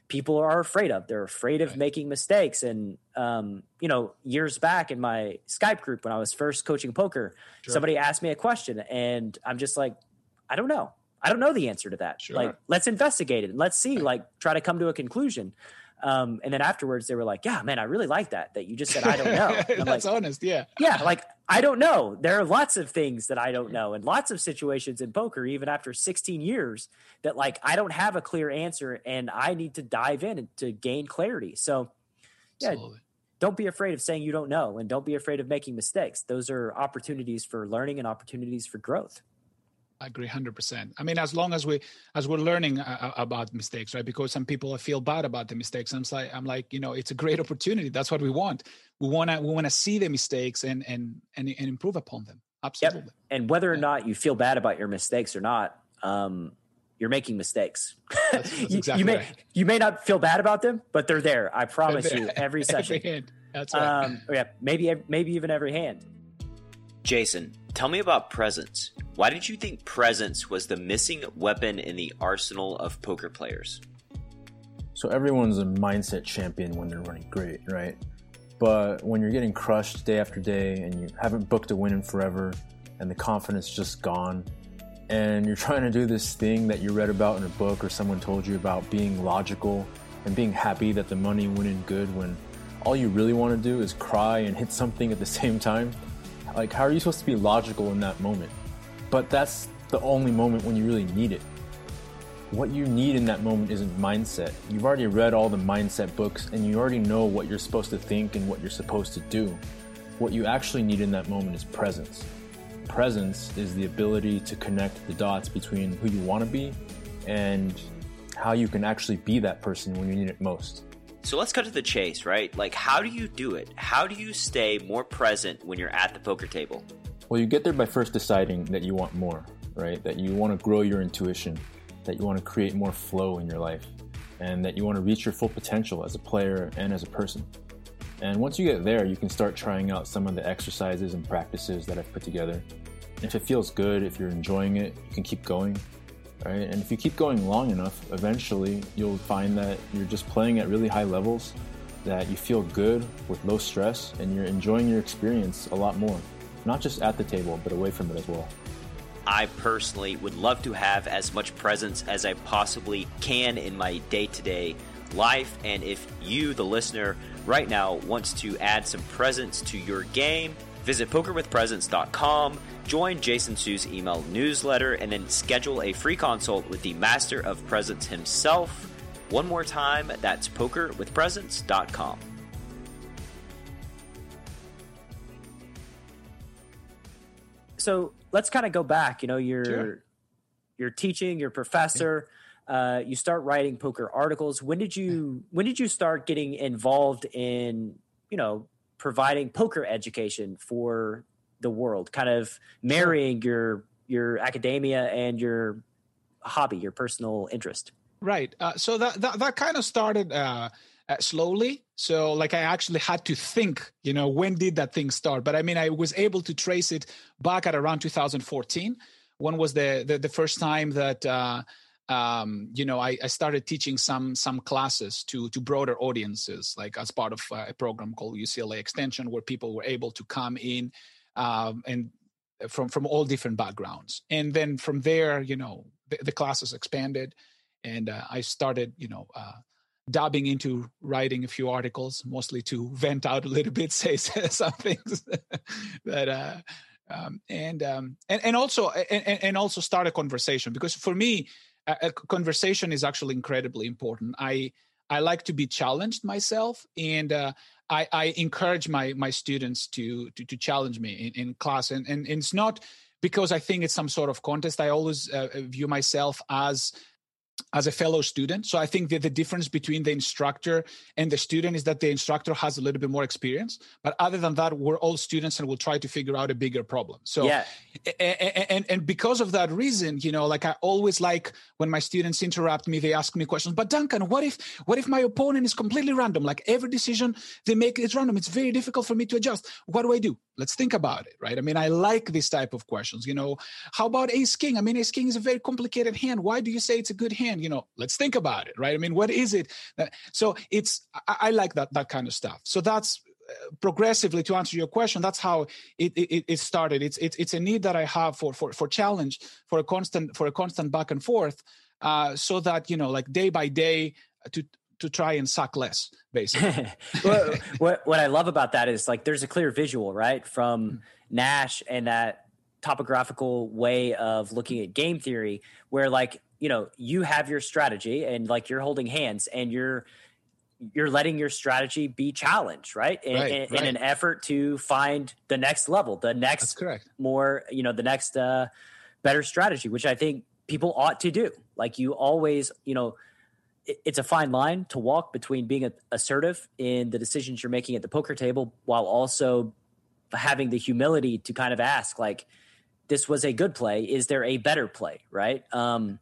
people are afraid of. They're afraid of right. making mistakes. And um, you know, years back in my Skype group when I was first coaching poker, sure. somebody asked me a question, and I'm just like, I don't know. I don't know the answer to that. Sure. Like, let's investigate it let's see. Right. Like, try to come to a conclusion. Um, and then afterwards, they were like, "Yeah, man, I really like that. That you just said I don't know." That's like, honest, yeah. Yeah, like I don't know. There are lots of things that I don't know, and lots of situations in poker, even after 16 years, that like I don't have a clear answer, and I need to dive in to gain clarity. So, yeah, Absolutely. don't be afraid of saying you don't know, and don't be afraid of making mistakes. Those are opportunities for learning and opportunities for growth. I agree 100%. I mean, as long as we as we're learning uh, uh, about mistakes, right? Because some people feel bad about the mistakes. I'm like, I'm like, you know, it's a great opportunity. That's what we want. We want to we want to see the mistakes and and and, and improve upon them. Absolutely. Yep. And whether or not you feel bad about your mistakes or not, um, you're making mistakes. That's, that's you, exactly you, may right. you may not feel bad about them, but they're there. I promise you, every session. every hand. That's right. Um, yeah, maybe maybe even every hand. Jason, tell me about presence. Why did you think presence was the missing weapon in the arsenal of poker players? So everyone's a mindset champion when they're running great, right? But when you're getting crushed day after day and you haven't booked a win in forever and the confidence just gone and you're trying to do this thing that you read about in a book or someone told you about being logical and being happy that the money went in good when all you really want to do is cry and hit something at the same time like, how are you supposed to be logical in that moment? But that's the only moment when you really need it. What you need in that moment isn't mindset. You've already read all the mindset books and you already know what you're supposed to think and what you're supposed to do. What you actually need in that moment is presence. Presence is the ability to connect the dots between who you want to be and how you can actually be that person when you need it most. So let's cut to the chase, right? Like, how do you do it? How do you stay more present when you're at the poker table? Well, you get there by first deciding that you want more, right? That you want to grow your intuition, that you want to create more flow in your life, and that you want to reach your full potential as a player and as a person. And once you get there, you can start trying out some of the exercises and practices that I've put together. If it feels good, if you're enjoying it, you can keep going right? And if you keep going long enough, eventually you'll find that you're just playing at really high levels, that you feel good with low stress, and you're enjoying your experience a lot more, not just at the table, but away from it as well. I personally would love to have as much presence as I possibly can in my day to day life. And if you, the listener, right now wants to add some presence to your game, visit pokerwithpresence.com Join Jason Su's email newsletter and then schedule a free consult with the master of presence himself. One more time, that's pokerwithpresence.com. So let's kind of go back. You know, you're sure. you're teaching, you're professor. Uh, you start writing poker articles. When did you when did you start getting involved in you know providing poker education for the world, kind of marrying sure. your your academia and your hobby, your personal interest. Right. Uh, so that, that that kind of started uh, uh, slowly. So like I actually had to think, you know, when did that thing start? But I mean, I was able to trace it back at around 2014. When was the the, the first time that uh, um, you know I, I, started teaching some some classes to to broader audiences, like as part of uh, a program called UCLA Extension, where people were able to come in um, and from from all different backgrounds. And then from there, you know, the, the classes expanded, and uh, I started, you know, uh, dabbing into writing a few articles, mostly to vent out a little bit, say some things that. Uh, um, and, um, and and also and, and also start a conversation because for me, a, a conversation is actually incredibly important. I I like to be challenged myself, and uh, I, I, encourage my my students to to, to challenge me in, in class, and, and, and it's not because I think it's some sort of contest. I always uh, view myself as as a fellow student. So I think that the difference between the instructor and the student is that the instructor has a little bit more experience. But other than that, we're all students and we'll try to figure out a bigger problem. So yeah. and, and, and because of that reason, you know, like I always like when my students interrupt me, they ask me questions. But Duncan, what if what if my opponent is completely random? Like every decision they make is random. It's very difficult for me to adjust. What do I do? Let's think about it, right? I mean, I like this type of questions. You know, how about ace king? I mean, ace king is a very complicated hand. Why do you say it's a good hand? You know, let's think about it, right? I mean, what is it? So it's I, I like that that kind of stuff. So that's uh, progressively to answer your question that's how it, it, it started it's, it's it's a need that i have for for for challenge for a constant for a constant back and forth uh so that you know like day by day uh, to to try and suck less basically what, what, what i love about that is like there's a clear visual right from mm-hmm. nash and that topographical way of looking at game theory where like you know you have your strategy and like you're holding hands and you're you're letting your strategy be challenged right? In, right, in, right. in an effort to find the next level the next correct. more you know the next uh better strategy which i think people ought to do. Like you always you know it, it's a fine line to walk between being assertive in the decisions you're making at the poker table while also having the humility to kind of ask like this was a good play. Is there a better play? Right? Um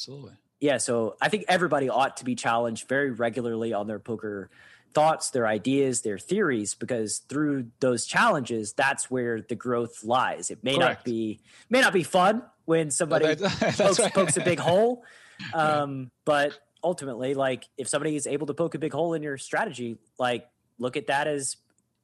Absolutely. Yeah, so I think everybody ought to be challenged very regularly on their poker thoughts, their ideas, their theories, because through those challenges, that's where the growth lies. It may Correct. not be may not be fun when somebody pokes, right. pokes, a big hole, um, but ultimately, like if somebody is able to poke a big hole in your strategy, like look at that as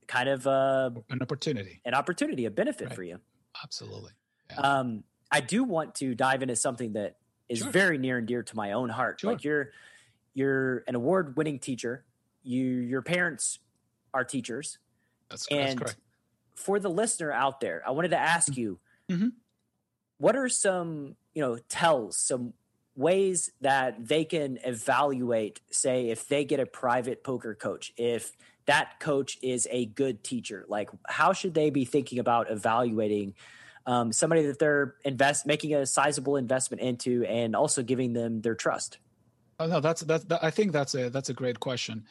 kind of uh, an opportunity, an opportunity, a benefit right. for you. Absolutely. Yeah. Um, I do want to dive into something that is sure. very near and dear to my own heart. Sure. Like you're you're an award winning teacher. You your parents are teachers. That's, and that's correct. For the listener out there, I wanted to ask mm-hmm. you, mm-hmm. what are some you know tells some ways that they can evaluate say if they get a private poker coach if that coach is a good teacher like how should they be thinking about evaluating um, somebody that they're invest making a sizable investment into, and also giving them their trust? Oh, no, that's that's. That, I think that's a that's a great question.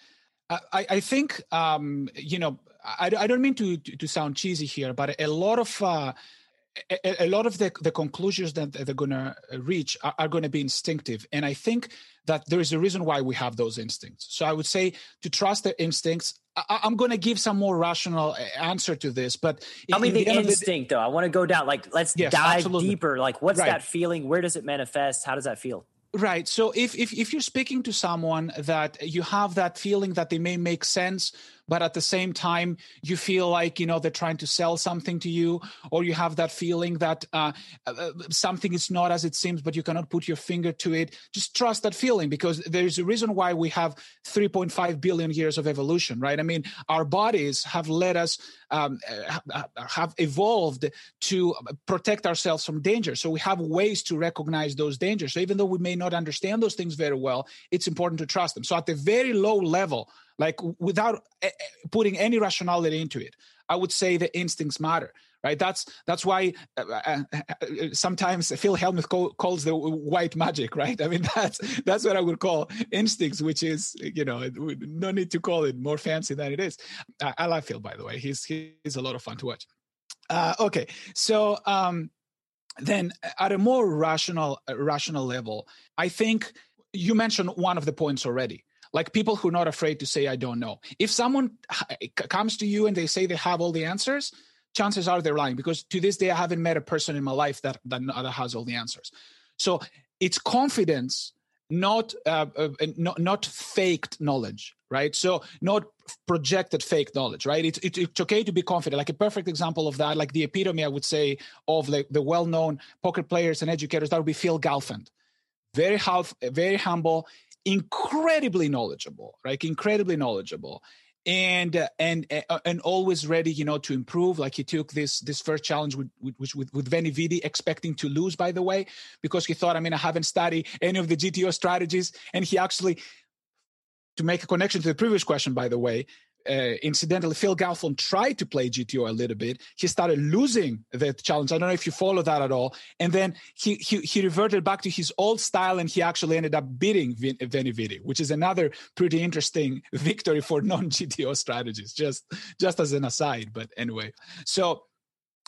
I, I think um, you know I, I don't mean to, to, sound cheesy here, but a lot of uh, a, a, lot of the, the conclusions that they're going to reach are, are going to be instinctive, and I think that there is a reason why we have those instincts. So I would say to trust their instincts. I, am going to give some more rational uh, answer to this, but tell me the, the instinct the, though. I want to go down. Like, let's yes, dive absolutely. deeper. Like, what's right. that feeling? Where does it manifest? How does that feel? Right. So if, if if you're speaking to someone that you have that feeling that they may make sense but at the same time you feel like you know they're trying to sell something to you or you have that feeling that uh, uh, something is not as it seems but you cannot put your finger to it. Just trust that feeling because there's a reason why we have 3.5 billion years of evolution right? I mean our bodies have let us um, have evolved to protect ourselves from danger. So we have ways to recognize those dangers. So even though we may not understand those things very well it's important to trust them. So at the very low level like without eh, eh, putting any rationality into it i would say the instincts matter right? That's that's why uh, uh, sometimes phil hellmuth call, calls the white magic right? I mean that's that's what i would call instincts which is you know no need to call it more fancy than it is. I, I love phil by the way. He's he's a lot of fun to watch. Uh, okay. So um then at a more rational rational level i think you mentioned one of the points already like people who are not afraid to say i don't know. If someone comes to you and they say they have all the answers chances are they're lying because to this day i haven't met a person in my life that that, has all the answers. So it's confidence not uh, uh, not not faked knowledge right? So not projected fake knowledge right? It's, it's, okay to be confident. Like a perfect example of that like the epitome i would say of like the well-known poker players and educators that would be phil galfond. Very half very humble incredibly knowledgeable, right? Incredibly knowledgeable. And uh, and uh, and always ready, you know, to improve. Like he took this this first challenge with with with, with Veni Vidi, expecting to lose, by the way, because he thought, I mean, I haven't studied any of the GTO strategies, and he actually, to make a connection to the previous question, by the way, uh, incidentally, Phil Galfond tried to play GTO a little bit. He started losing the challenge. I don't know if you follow that at all. And then he he, he reverted back to his old style, and he actually ended up beating Veni Vidi, which is another pretty interesting victory for non-GTO strategies. Just just as an aside, but anyway. So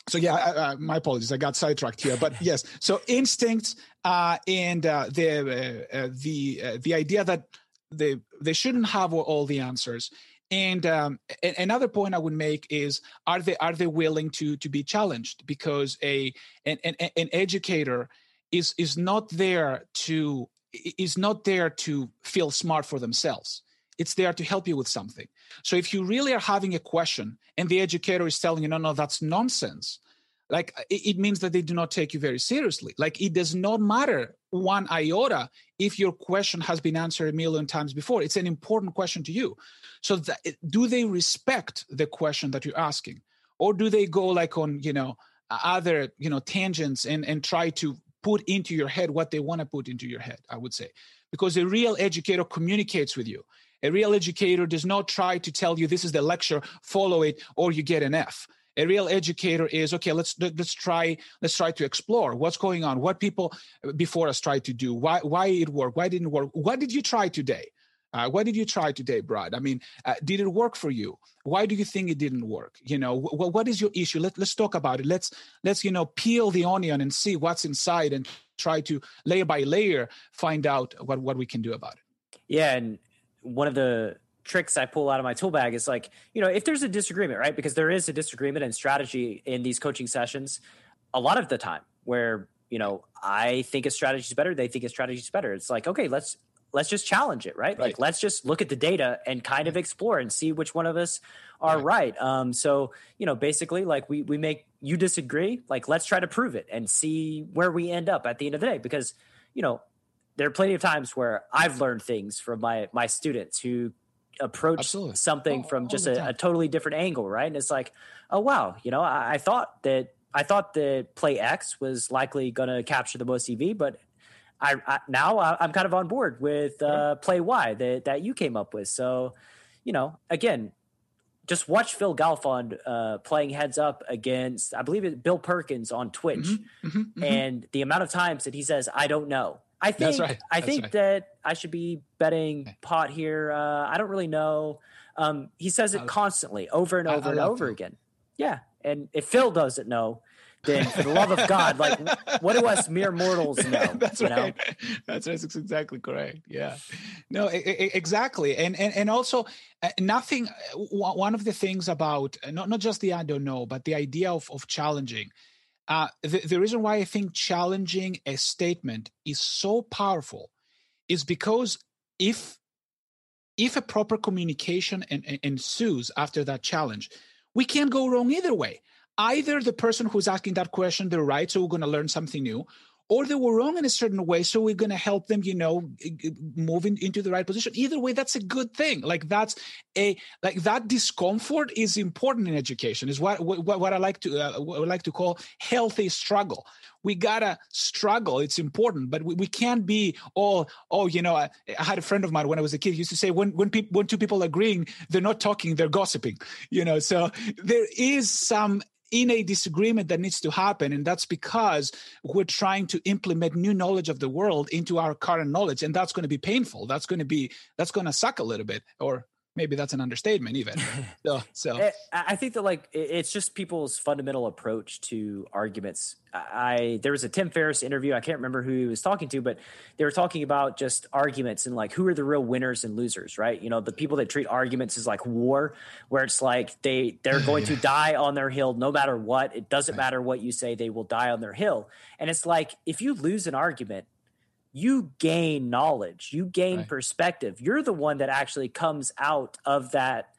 so yeah, uh, my apologies, I got sidetracked here. But yes, so instincts uh, and uh, the uh, uh, the uh, the idea that they they shouldn't have all the answers and um, another point I would make is: Are they are they willing to to be challenged? Because a an, an, an educator is is not there to is not there to feel smart for themselves. It's there to help you with something. So if you really are having a question and the educator is telling you, no, no, that's nonsense, like uh, it, means that they do not take you very seriously. Like it does not matter one iota if your question has been answered a million times before. It's an important question to you. So that, do they respect the question that you're asking? Or do they go like on you know other you know tangents and and try to put into your head what they want to put into your head i would say? Because a real educator communicates with you. A real educator does not try to tell you this is the lecture follow it or you get an f a real educator is okay let's let's try let's try to explore what's going on what people before us tried to do why why it worked why didn't work what did you try today uh, what did you try today, Brad? I mean, uh, did it work for you? Why do you think it didn't work? You know, wh- what is your issue? Let, let's talk about it. Let's let's you know peel the onion and see what's inside and try to layer by layer find out what what we can do about it. Yeah, and one of the tricks I pull out of my tool bag is like, you know, if there's a disagreement, right? Because there is a disagreement and strategy in these coaching sessions a lot of the time where, you know, I think a strategy is better, they think a strategy is better. It's like, okay, let's let's just challenge it, right? right? Like let's just look at the data and kind of explore and see which one of us are right. right. Um, so you know, basically, like we we make you disagree, like let's try to prove it and see where we end up at the end of the day, because you know there are plenty of times where I've learned things from my my students who approach Absolutely. something oh, from just a, a, totally different angle, right? And it's like, oh wow, you know, I, I thought that I thought that play X was likely going to capture the most EV, but I, I now I'm kind of on board with uh, play Y that that you came up with. So, you know, again, just watch Phil Galfond uh, playing heads up against, I believe it Bill Perkins on Twitch, mm-hmm, mm-hmm, mm-hmm. and the amount of times that he says, "I don't know." I think right. I think right. that I should be betting pot here. Uh, I don't really know. Um, he says it constantly, over and over I, I and over again. Yeah, and if Phil doesn't know, then for the love of God, like what do us mere mortals know? That's right. Know? That's, that's exactly correct. Yeah, no, exactly, and and and also uh, nothing. Uh, one of the things about uh, not not just the I don't know, but the idea of of challenging uh, the, the reason why I think challenging a statement is so powerful is because if if a proper communication en- en- ensues after that challenge, we can't go wrong either way. Either the person who's asking that question, they're right, so we're going to learn something new, or they were wrong in a certain way so we're going to help them you know moving into the right position. Either way that's a good thing. Like that's a like that discomfort is important in education is what what, what i like to uh, what i like to call healthy struggle. We gotta struggle it's important but we, we can't be all oh you know I, I, had a friend of mine when i was a kid used to say when when people when two people agreeing they're not talking they're gossiping you know? So there is some in a disagreement that needs to happen and that's because we're trying to implement new knowledge of the world into our current knowledge and that's going to be painful. That's going to be that's going to suck a little bit or maybe that's an understatement even. So, so. Eh, i think that like it's just people's fundamental approach to arguments. I there was a tim ferriss interview i can't remember who he was talking to but they were talking about just arguments and like who are the real winners and losers right? You know the people that treat arguments as like war where it's like they they're going to die on their hill no matter what. It doesn't right. matter what you say they will die on their hill. And it's like if you lose an argument you gain knowledge, you gain right. perspective. You're the one that actually comes out of that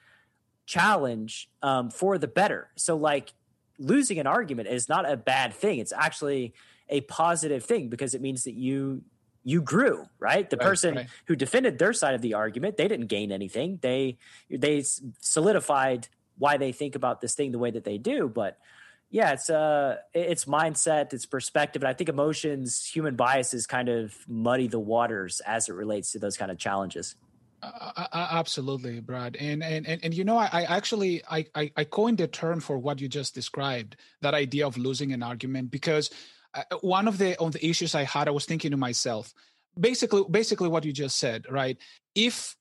challenge um, for the better. So, like, losing an argument is not a bad thing. It's actually a positive thing because it means that you you grew, right? The Right, person right. who defended their side of the argument, they didn't gain anything. They they solidified why they think about this thing the way that they do, but yeah, it's uh it's mindset, it's perspective, and I think emotions, human biases kind of muddy the waters as it relates to those kind of challenges. Uh, uh, absolutely, Brad. And and and, and you know, I, I actually I, I I coined a term for what you just described, that idea of losing an argument, because uh, one of the on the issues I had, I was thinking to myself, basically, basically what you just said, right? If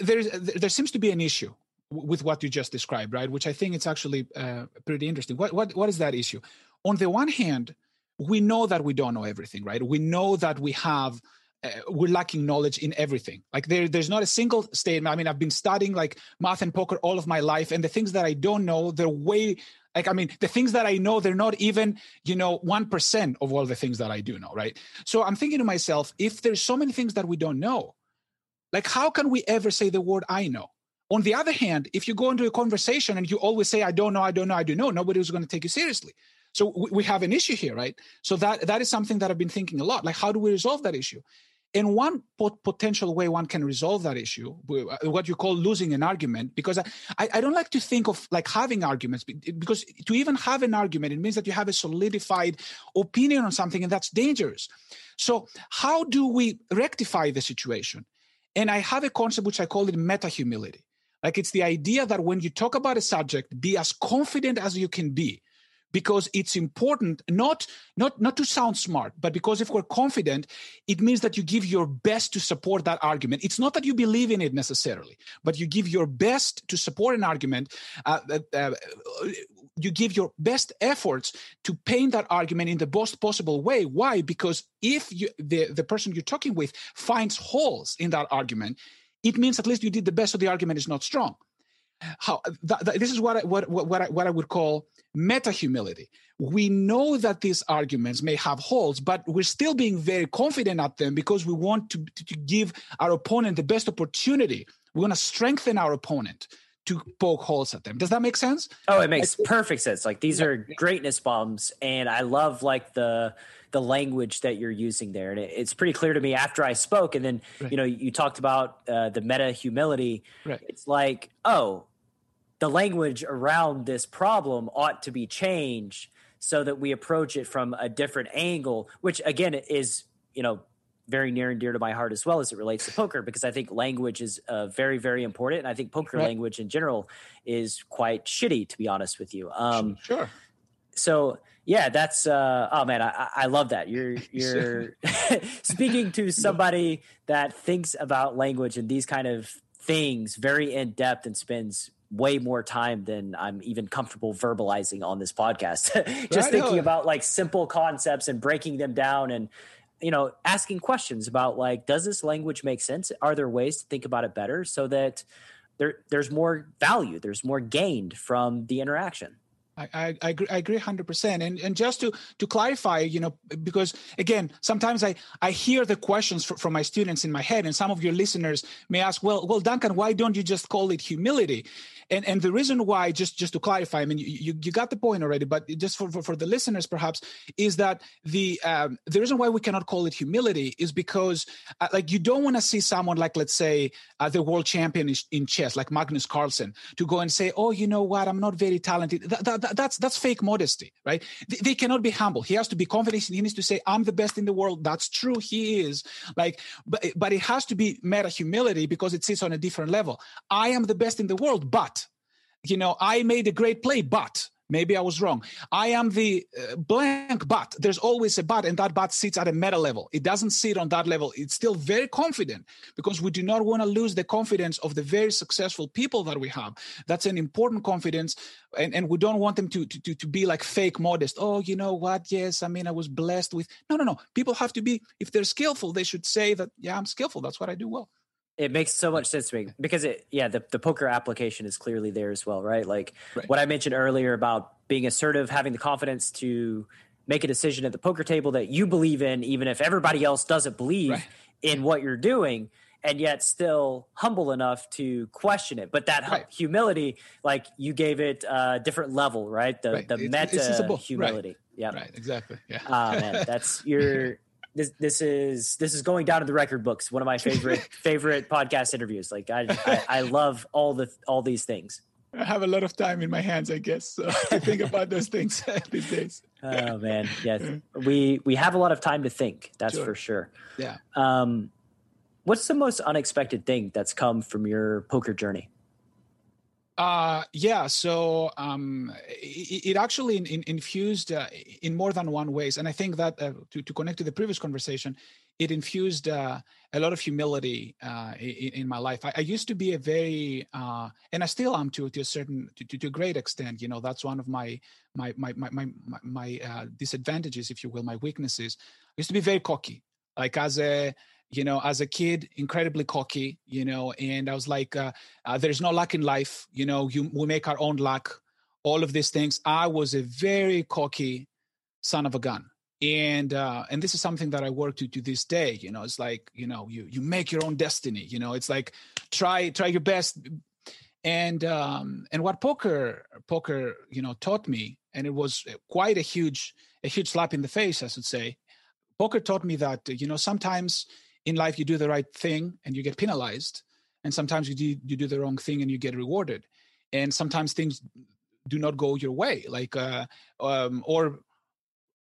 there's there seems to be an issue with what you just described, right? Which I think it's actually uh, pretty interesting. What what what is that issue? On the one hand, we know that we don't know everything, right? We know that we have uh, we're lacking knowledge in everything. Like there, there's not a single statement. I mean, I've been studying like math and poker all of my life, and the things that I don't know, they're way like I mean, the things that I know, they're not even you know one percent of all the things that I do know, right? So I'm thinking to myself, if there's so many things that we don't know, like how can we ever say the word I know? On the other hand, if you go into a conversation and you always say I don't know, I don't know, I don't know, nobody's going to take you seriously. So we, we have an issue here, right? So that that is something that I've been thinking a lot. Like, how do we resolve that issue? And one pot- potential way one can resolve that issue, uh, what you call losing an argument, because I, I I don't like to think of like having arguments, because to even have an argument, it means that you have a solidified opinion on something, and that's dangerous. So, how do we rectify the situation? And I have a concept which I call it meta humility. Like it's the idea that when you talk about a subject, be as confident as you can be because it's important not not not to sound smart but because if we're confident it means that you give your best to support that argument. It's not that you believe in it necessarily but you give your best to support an argument uh, uh, you give your best efforts to paint that argument in the best possible way. Why? Because if you, the the person you're talking with finds holes in that argument it means at least you did the best so the argument is not strong how th- th- this is what I, what what I, what I would call meta humility. We know that these arguments may have holes, but we're still being very confident at them because we want to to, to give our opponent the best opportunity. We want to strengthen our opponent to poke holes at them. Does that make sense? Oh, it makes perfect sense. Like these are greatness bombs, and I love like the the language that you're using there, and it, it's pretty clear to me after I spoke. And then Right. you know you talked about uh, the meta humility. Right. It's like oh, the language around this problem ought to be changed so that we approach it from a different angle, which again is you know very near and dear to my heart as well as it relates to poker because I think language is uh, very very important, and I think poker Right. language in general is quite shitty to be honest with you. Um, sure. so yeah, that's uh, oh man, I, I- love that. You're you're speaking to somebody that thinks about language and these kind of things very in depth and spends way more time than I'm even comfortable verbalizing on this podcast. Just Right thinking on. about like simple concepts and breaking them down and you know asking questions about like does this language make sense? Are there ways to think about it better so that there there's more value, there's more gained from the interaction. I, I, I agree, I agree 100% and and just to to clarify you know because again sometimes i i hear the questions fr- from my students in my head and some of your listeners may ask well well duncan why don't you just call it humility? And and the reason why just just to clarify i mean you you, got the point already but just for, for for the listeners perhaps is that the um the reason why we cannot call it humility is because uh, like you don't want to see someone like let's say uh, the world champion is in chess like magnus carlsen to go and say oh you know what? I'm not very talented. That, that, that- that's that's fake modesty right? They, they cannot be humble. He has to be confident. He needs to say i'm the best in the world. That's true. He is. Like but but it has to be meta humility because it sits on a different level. I am the best in the world but you know i made a great play but maybe i was wrong. I am the uh, blank but there's always a but and that but sits at a meta level. It doesn't sit on that level. It's still very confident because we do not want to lose the confidence of the very successful people that we have. That's an important confidence and, and we don't want them to, to to be like fake modest. Oh you know what? Yes i mean i was blessed with no no no. People have to be if they're skillful they should say that yeah i'm skillful. That's what i do well It makes so much sense to me because it, yeah, the, the poker application is clearly there as well, right? Like Right. what I mentioned earlier about being assertive, having the confidence to make a decision at the poker table that you believe in, even if everybody else doesn't believe Right. in what you're doing, and yet still humble enough to question it. But that Right. humility, like you gave it a different level, right? The the It's- meta it's- humility. Yeah. right exactly yeah Ah man, that's you're this this is this is going down to the record books. One of my favorite favorite podcast interviews. Like I, I, I love all the all these things. I have a lot of time in my hands, I guess, so I think about those things these days. Oh man, yes, we we have a lot of time to think. That's Sure. for sure. Yeah. Um, what's the most unexpected thing that's come from your poker journey? Uh, yeah. So um, it, it actually in, in, infused uh, in more than one ways, and I think that uh, to to connect to the previous conversation, it infused uh, a lot of humility uh, in, in my life. I, I used to be a very, uh, and I still am to to a certain to, to, a great extent. You know, that's one of my my my my my, my, disadvantages, if you will, my weaknesses. I used to be very cocky, like as a you know as a kid incredibly cocky you know and i was like uh, uh, there's no luck in life you know you we make our own luck. All of these things. I was a very cocky son of a gun. And uh and this is something that i work to to this day you know it's like you know you you make your own destiny you know it's like try try your best. And um and what poker poker you know taught me and it was quite a huge a huge slap in the face i should say. Poker taught me that you know sometimes in life you do the right thing and you get penalized. And sometimes you do you do the wrong thing and you get rewarded. And sometimes things do not go your way. Like uh um or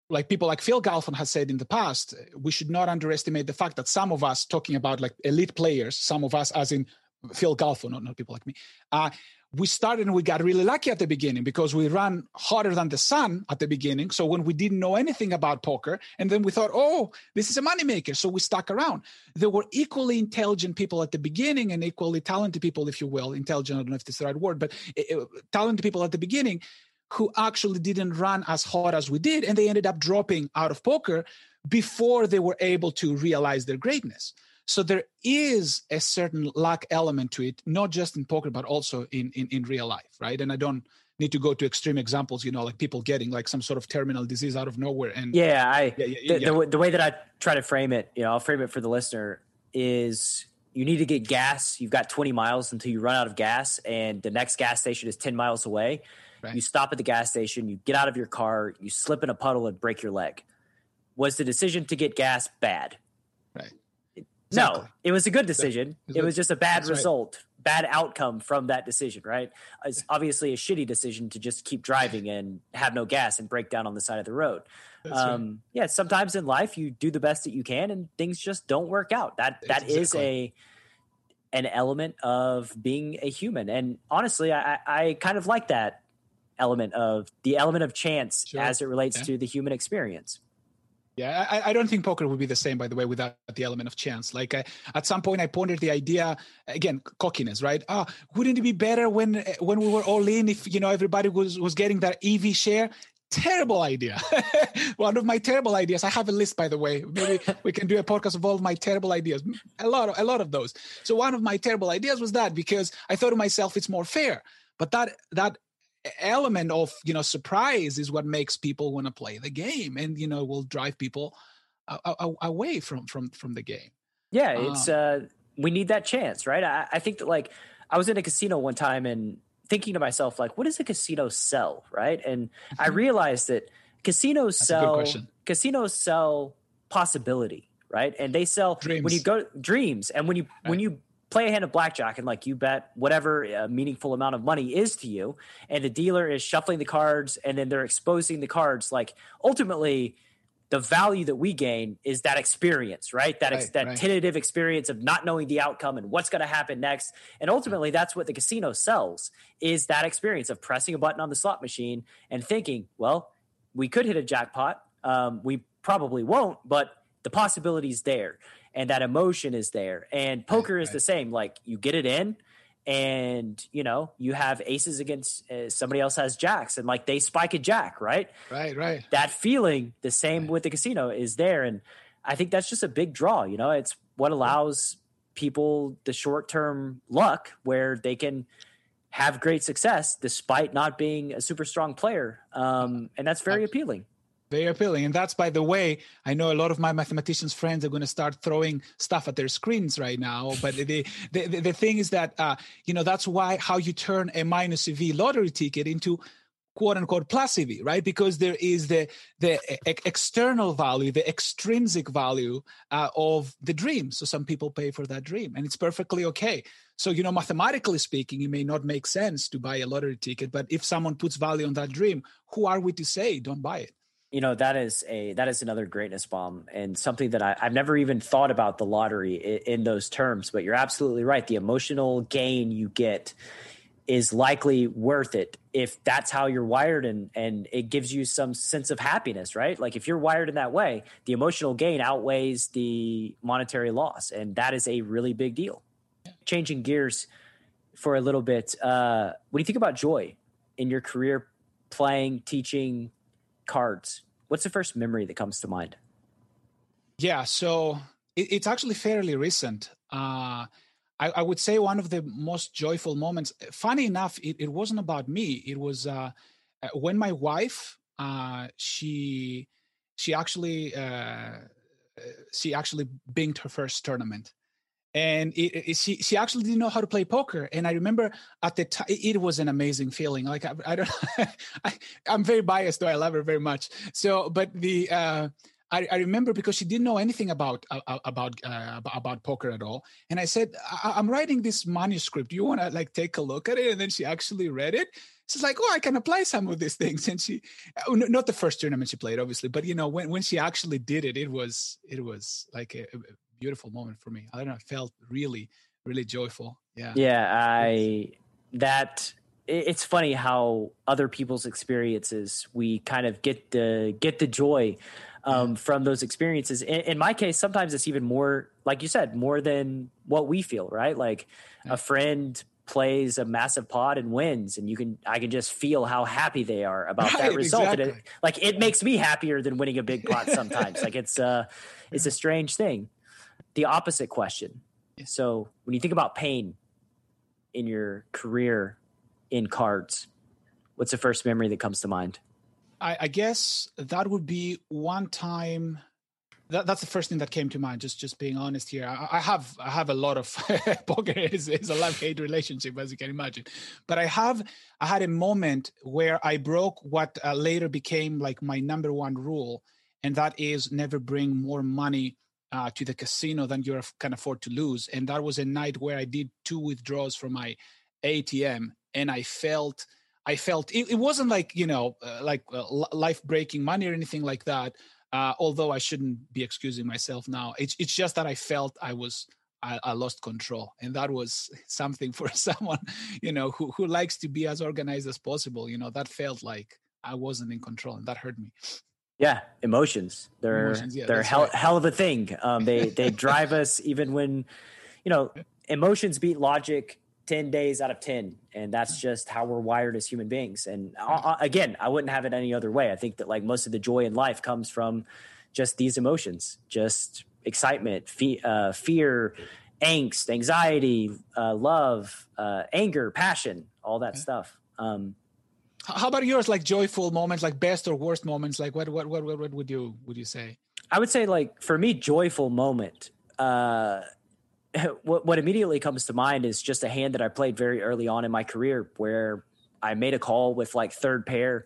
like people like Phil Galfond has said in the past, we should not underestimate the fact that some of us, talking about like elite players, some of us, as in Phil Galfond, not, not people like me, uh, we started and we got really lucky at the beginning because we ran harder than the sun at the beginning. So when we didn't know anything about poker, and then we thought, oh, this is a moneymaker. So we stuck around. There were equally intelligent people at the beginning and equally talented people, if you will. Intelligent, I don't know if that's the right word, but uh, talented people at the beginning who actually didn't run as hard as we did. And they ended up dropping out of poker before they were able to realize their greatness. So there is a certain luck element to it, not just in poker, but also in, in, in real life, right? And I don't need to go to extreme examples, you know, like people getting like some sort of terminal disease out of nowhere. And Yeah, I Yeah, yeah, the, yeah. The, the way that I try to frame it, you know, I'll frame it for the listener is you need to get gas. You've got 20 miles until you run out of gas, and the next gas station is 10 miles away. Right. You stop at the gas station, you get out of your car, you slip in a puddle and break your leg. Was the decision to get gas bad? Right. No, it was a good decision. It was just a bad That's right. result, bad outcome from that decision, right? It's obviously a shitty decision to just keep driving and have no gas and break down on the side of the road. That's right. Um, yeah, sometimes in life you do the best that you can and things just don't work out. That that is exactly. a an element of being a human. And honestly, I, I I kind of like that element of the element of chance Sure. as it relates Yeah. to the human experience. Yeah, I, I don't think poker would be the same, by the way, without the element of chance. Like I, at some point, I pondered the idea again, cockiness, right? Ah, wouldn't it be better when when we were all in if you know everybody was was getting that EV share? Terrible idea. One of my terrible ideas. I have a list, by the way. Maybe we can do a podcast of all of my terrible ideas. A lot, of, a lot of those. So one of my terrible ideas was that because I thought to myself, it's more fair. But that that element of you know surprise is what makes people want to play the game and you know will drive people a- a- away from from from the game Yeah, it's uh we need that chance, right? I, I think that like I was in a casino one time and thinking to myself, like, what does a casino sell? Right. And I realized that casinos Mm-hmm. sell casinos sell possibility, right? And they sell when you go dreams and when you when you play a hand of blackjack and like you bet whatever a meaningful amount of money is to you and the dealer is shuffling the cards and then they're exposing the cards like ultimately the value that we gain is that experience right that ex- Right, that right. tentative experience of not knowing the outcome and what's going to happen next and ultimately that's what the casino sells is that experience of pressing a button on the slot machine and thinking well we could hit a jackpot um, we probably won't but the possibility's there and that emotion is there. And poker is right. the same like you get it in and you know you have aces against uh, somebody else has jacks and like they spike a jack right? Right right. That feeling the same with the casino is there. And i think that's just a big draw you know? It's what allows people the short-term luck where they can have great success despite not being a super strong player. Um, and that's very appealing very appealing and that's by the way i know a lot of my mathematicians friends are going to start throwing stuff at their screens right now but the the, the, thing is that uh, you know that's why how you turn a minus EV lottery ticket into quote unquote plus EV, right? Because there is the the e- external value, the extrinsic value uh, of the dream. So some people pay for that dream, and it's perfectly okay. So you know, mathematically speaking, it may not make sense to buy a lottery ticket, but if someone puts value on that dream, who are we to say don't buy it? You know that is a that is another greatness bomb and something that I, have never even thought about the lottery in, in, those terms but you're absolutely right. The emotional gain you get is likely worth it if that's how you're wired and and it gives you some sense of happiness right? Like if you're wired in that way the emotional gain outweighs the monetary loss and that is a really big deal. Changing gears for a little bit uh what do you think about joy in your career playing teaching cards what's the first memory that comes to mind yeah so it, it's actually fairly recent uh I, I, would say one of the most joyful moments. Funny enough, it, it wasn't about me. It was uh, uh when my wife uh, she she actually uh, uh she actually binked her first tournament and it, it, she she actually didn't know how to play poker and i remember at the time it was an amazing feeling like i, I don't I, am very biased though i love her very much so but the uh I, I, remember because she didn't know anything about uh, about uh, about poker at all, and I said, I, am writing this manuscript. You want to like take a look at it?" And then she actually read it. She's like, "Oh, I can apply some of these things." And she, uh, not the first tournament she played, obviously, but you know, when when she actually did it, it was it was like a, a beautiful moment for me. I don't know, I felt really really joyful. Yeah, yeah, I that it's funny how other people's experiences we kind of get the get the joy um, from those experiences. In, in, my case, sometimes it's even more, like you said, more than what we feel, right? Like a friend plays a massive pot and wins and you can i can just feel how happy they are about right, that result exactly. and it, like it makes me happier than winning a big pot sometimes like it's uh it's a strange thing the opposite question. So when you think about pain in your career in cards what's the first memory that comes to mind? I, I guess that would be one time that, that's the first thing that came to mind. Just just being honest here, I, I have I have a lot of poker is, is a love hate relationship as you can imagine, but I have I had a moment where I broke what uh, later became like my number one rule, and that is never bring more money uh, to the casino than you can afford to lose. And that was a night where I did two withdrawals from my ATM, and I felt I felt it, it wasn't like you know uh, like uh, life breaking money or anything like that. Uh, although I shouldn't be excusing myself now, it's it's just that I felt I was I, I, lost control, and that was something for someone you know who who likes to be as organized as possible. You know that felt like I wasn't in control, and that hurt me. Yeah, emotions. They're emotions, yeah, they're hell, right. hell of a thing. Um, they they drive us even when you know emotions beat logic 10 days out of 10 and that's just how we're wired as human beings and uh, again i wouldn't have it any other way i think that like most of the joy in life comes from just these emotions just excitement fe- uh, fear angst anxiety uh, love uh, anger passion all that stuff um, how about yours like joyful moments like best or worst moments? Like what what what what would you would you say? I would say like for me joyful moment uh what, what immediately comes to mind is just a hand that I played very early on in my career where I made a call with like third pair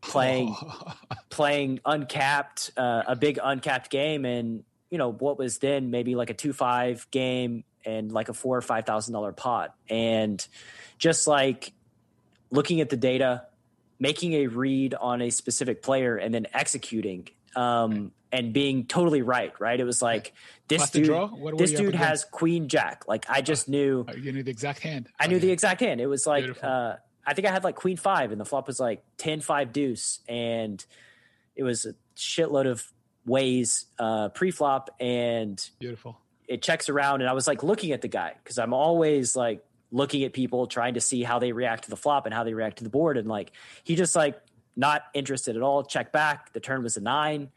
playing oh. playing uncapped uh, a big uncapped game. And you know what was then maybe like a 2-5 game and like a 4 or 5000 dollar pot. And just like looking at the data making a read on a specific player and then executing um, and being totally right. Right? It was like this dude. this dude has Queen Jack. Like I just uh, knew. You knew the exact hand. I knew the exact hand. It was like uh, I think I had like Queen Five, and the flop was like 10-5 Deuce, and it was a shitload of ways uh, pre-flop, and beautiful. It checks around, and I was like looking at the guy because I'm always like looking at people trying to see how they react to the flop and how they react to the board, and like he just like not interested at all. Check back. The turn was a nine,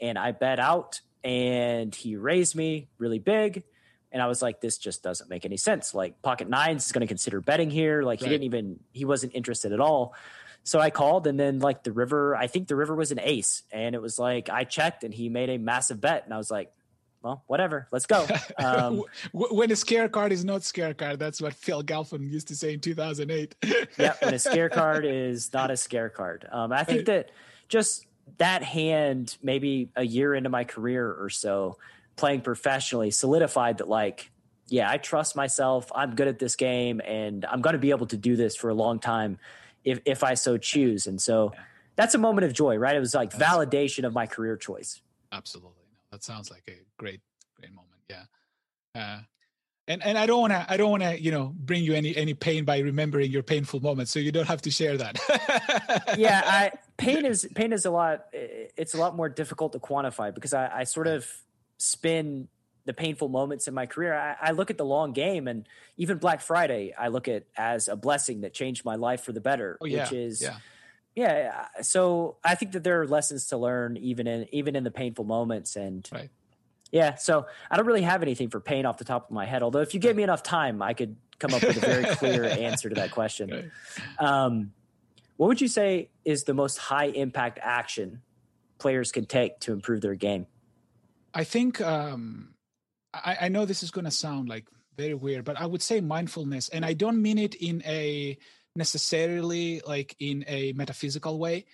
and I bet out, and he raised me really big. And I was like, this just doesn't make any sense. Like pocket nines is going to consider betting here. Like right. he didn't even, he wasn't interested at all. So I called, and then like the river, I think the river was an ace, and it was like I checked, and he made a massive bet, and I was like, well, whatever, let's go. Um, when a scare card is not scare card, that's what Phil Galfond used to say in 2008. yeah, when a scare card is not a scare card. Um, I think that just that hand, maybe a year into my career or so, playing professionally, solidified that like, yeah, I trust myself. I'm good at this game, and I'm going to be able to do this for a long time if if I so choose. And so. That's a moment of joy, right? It was like validation of my career choice. Absolutely. That sounds like a great, great moment. Yeah. Uh, and and I don't want to I don't want to you know bring you any any pain by remembering your painful moments, so you don't have to share that. yeah, I, pain is pain is a lot. It's a lot more difficult to quantify because I, I sort of spin the painful moments in my career. I, I, look at the long game, and even Black Friday, I look at as a blessing that changed my life for the better. Oh, yeah, which is yeah yeah so i think that there are lessons to learn even in even in the painful moments and right. yeah so i don't really have anything for pain off the top of my head although if you gave me enough time i could come up with a very clear answer to that question right. um, what would you say is the most high impact action players can take to improve their game i think um, I, I know this is going to sound like very weird but i would say mindfulness and i don't mean it in a necessarily like in a metaphysical way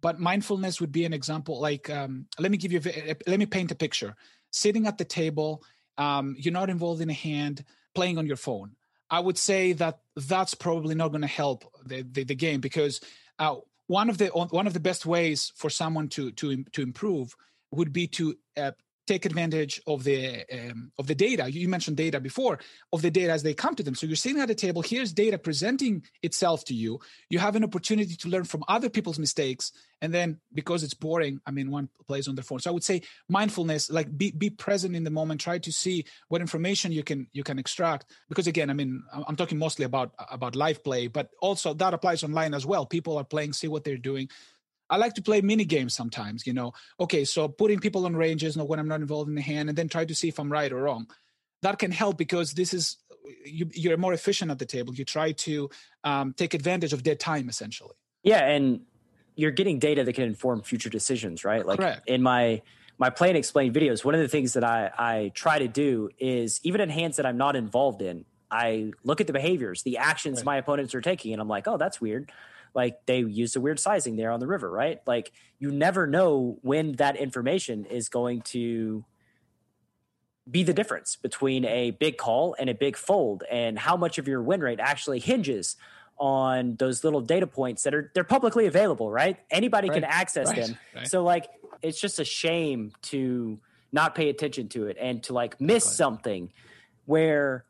but mindfulness would be an example like um, let me give you let me paint a picture. Sitting at the table um, you're not involved in a hand playing on your phone. I would say that that's probably not going to help the, the, the, game because uh, one of the one of the best ways for someone to to to improve would be to uh, take advantage of the um, of the data. You mentioned data before of the data as they come to them. So you're sitting at a table here's data presenting itself to you. You have an opportunity to learn from other people's mistakes and then because it's boring i mean one plays on their phone. So i would say mindfulness like be, be present in the moment try to see what information you can you can extract. Because again i mean i'm talking mostly about about live play but also that applies online as well. People are playing see what they're doing I like to play mini games sometimes, you know. Okay, so putting people on ranges, know, when I'm not involved in the hand, and then try to see if I'm right or wrong. That can help because this is you, are more efficient at the table. You try to um, take advantage of dead time, essentially. Yeah, and you're getting data that can inform future decisions, right? Like Correct. in my my play and explain videos, one of the things that I I try to do is even in hands that I'm not involved in, I look at the behaviors, the actions right. my opponents are taking, and I'm like, oh, that's weird like they used a weird sizing there on the river, right? Like you never know when that information is going to be the difference between a big call and a big fold and how much of your win rate actually hinges on those little data points that are they're publicly available, right? Anybody right. can access right. them. Right. So like it's just a shame to not pay attention to it and to like miss something where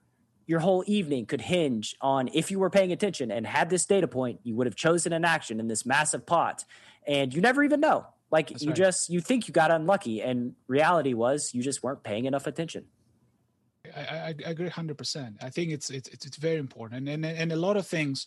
your whole evening could hinge on if you were paying attention and had this data point, you would have chosen an action in this massive pot. And you never even know. Like That's you right. just you think you got unlucky, and reality was you just weren't paying enough attention. I, I, I agree hundred percent. I think it's it's it's very important, and and, and a lot of things.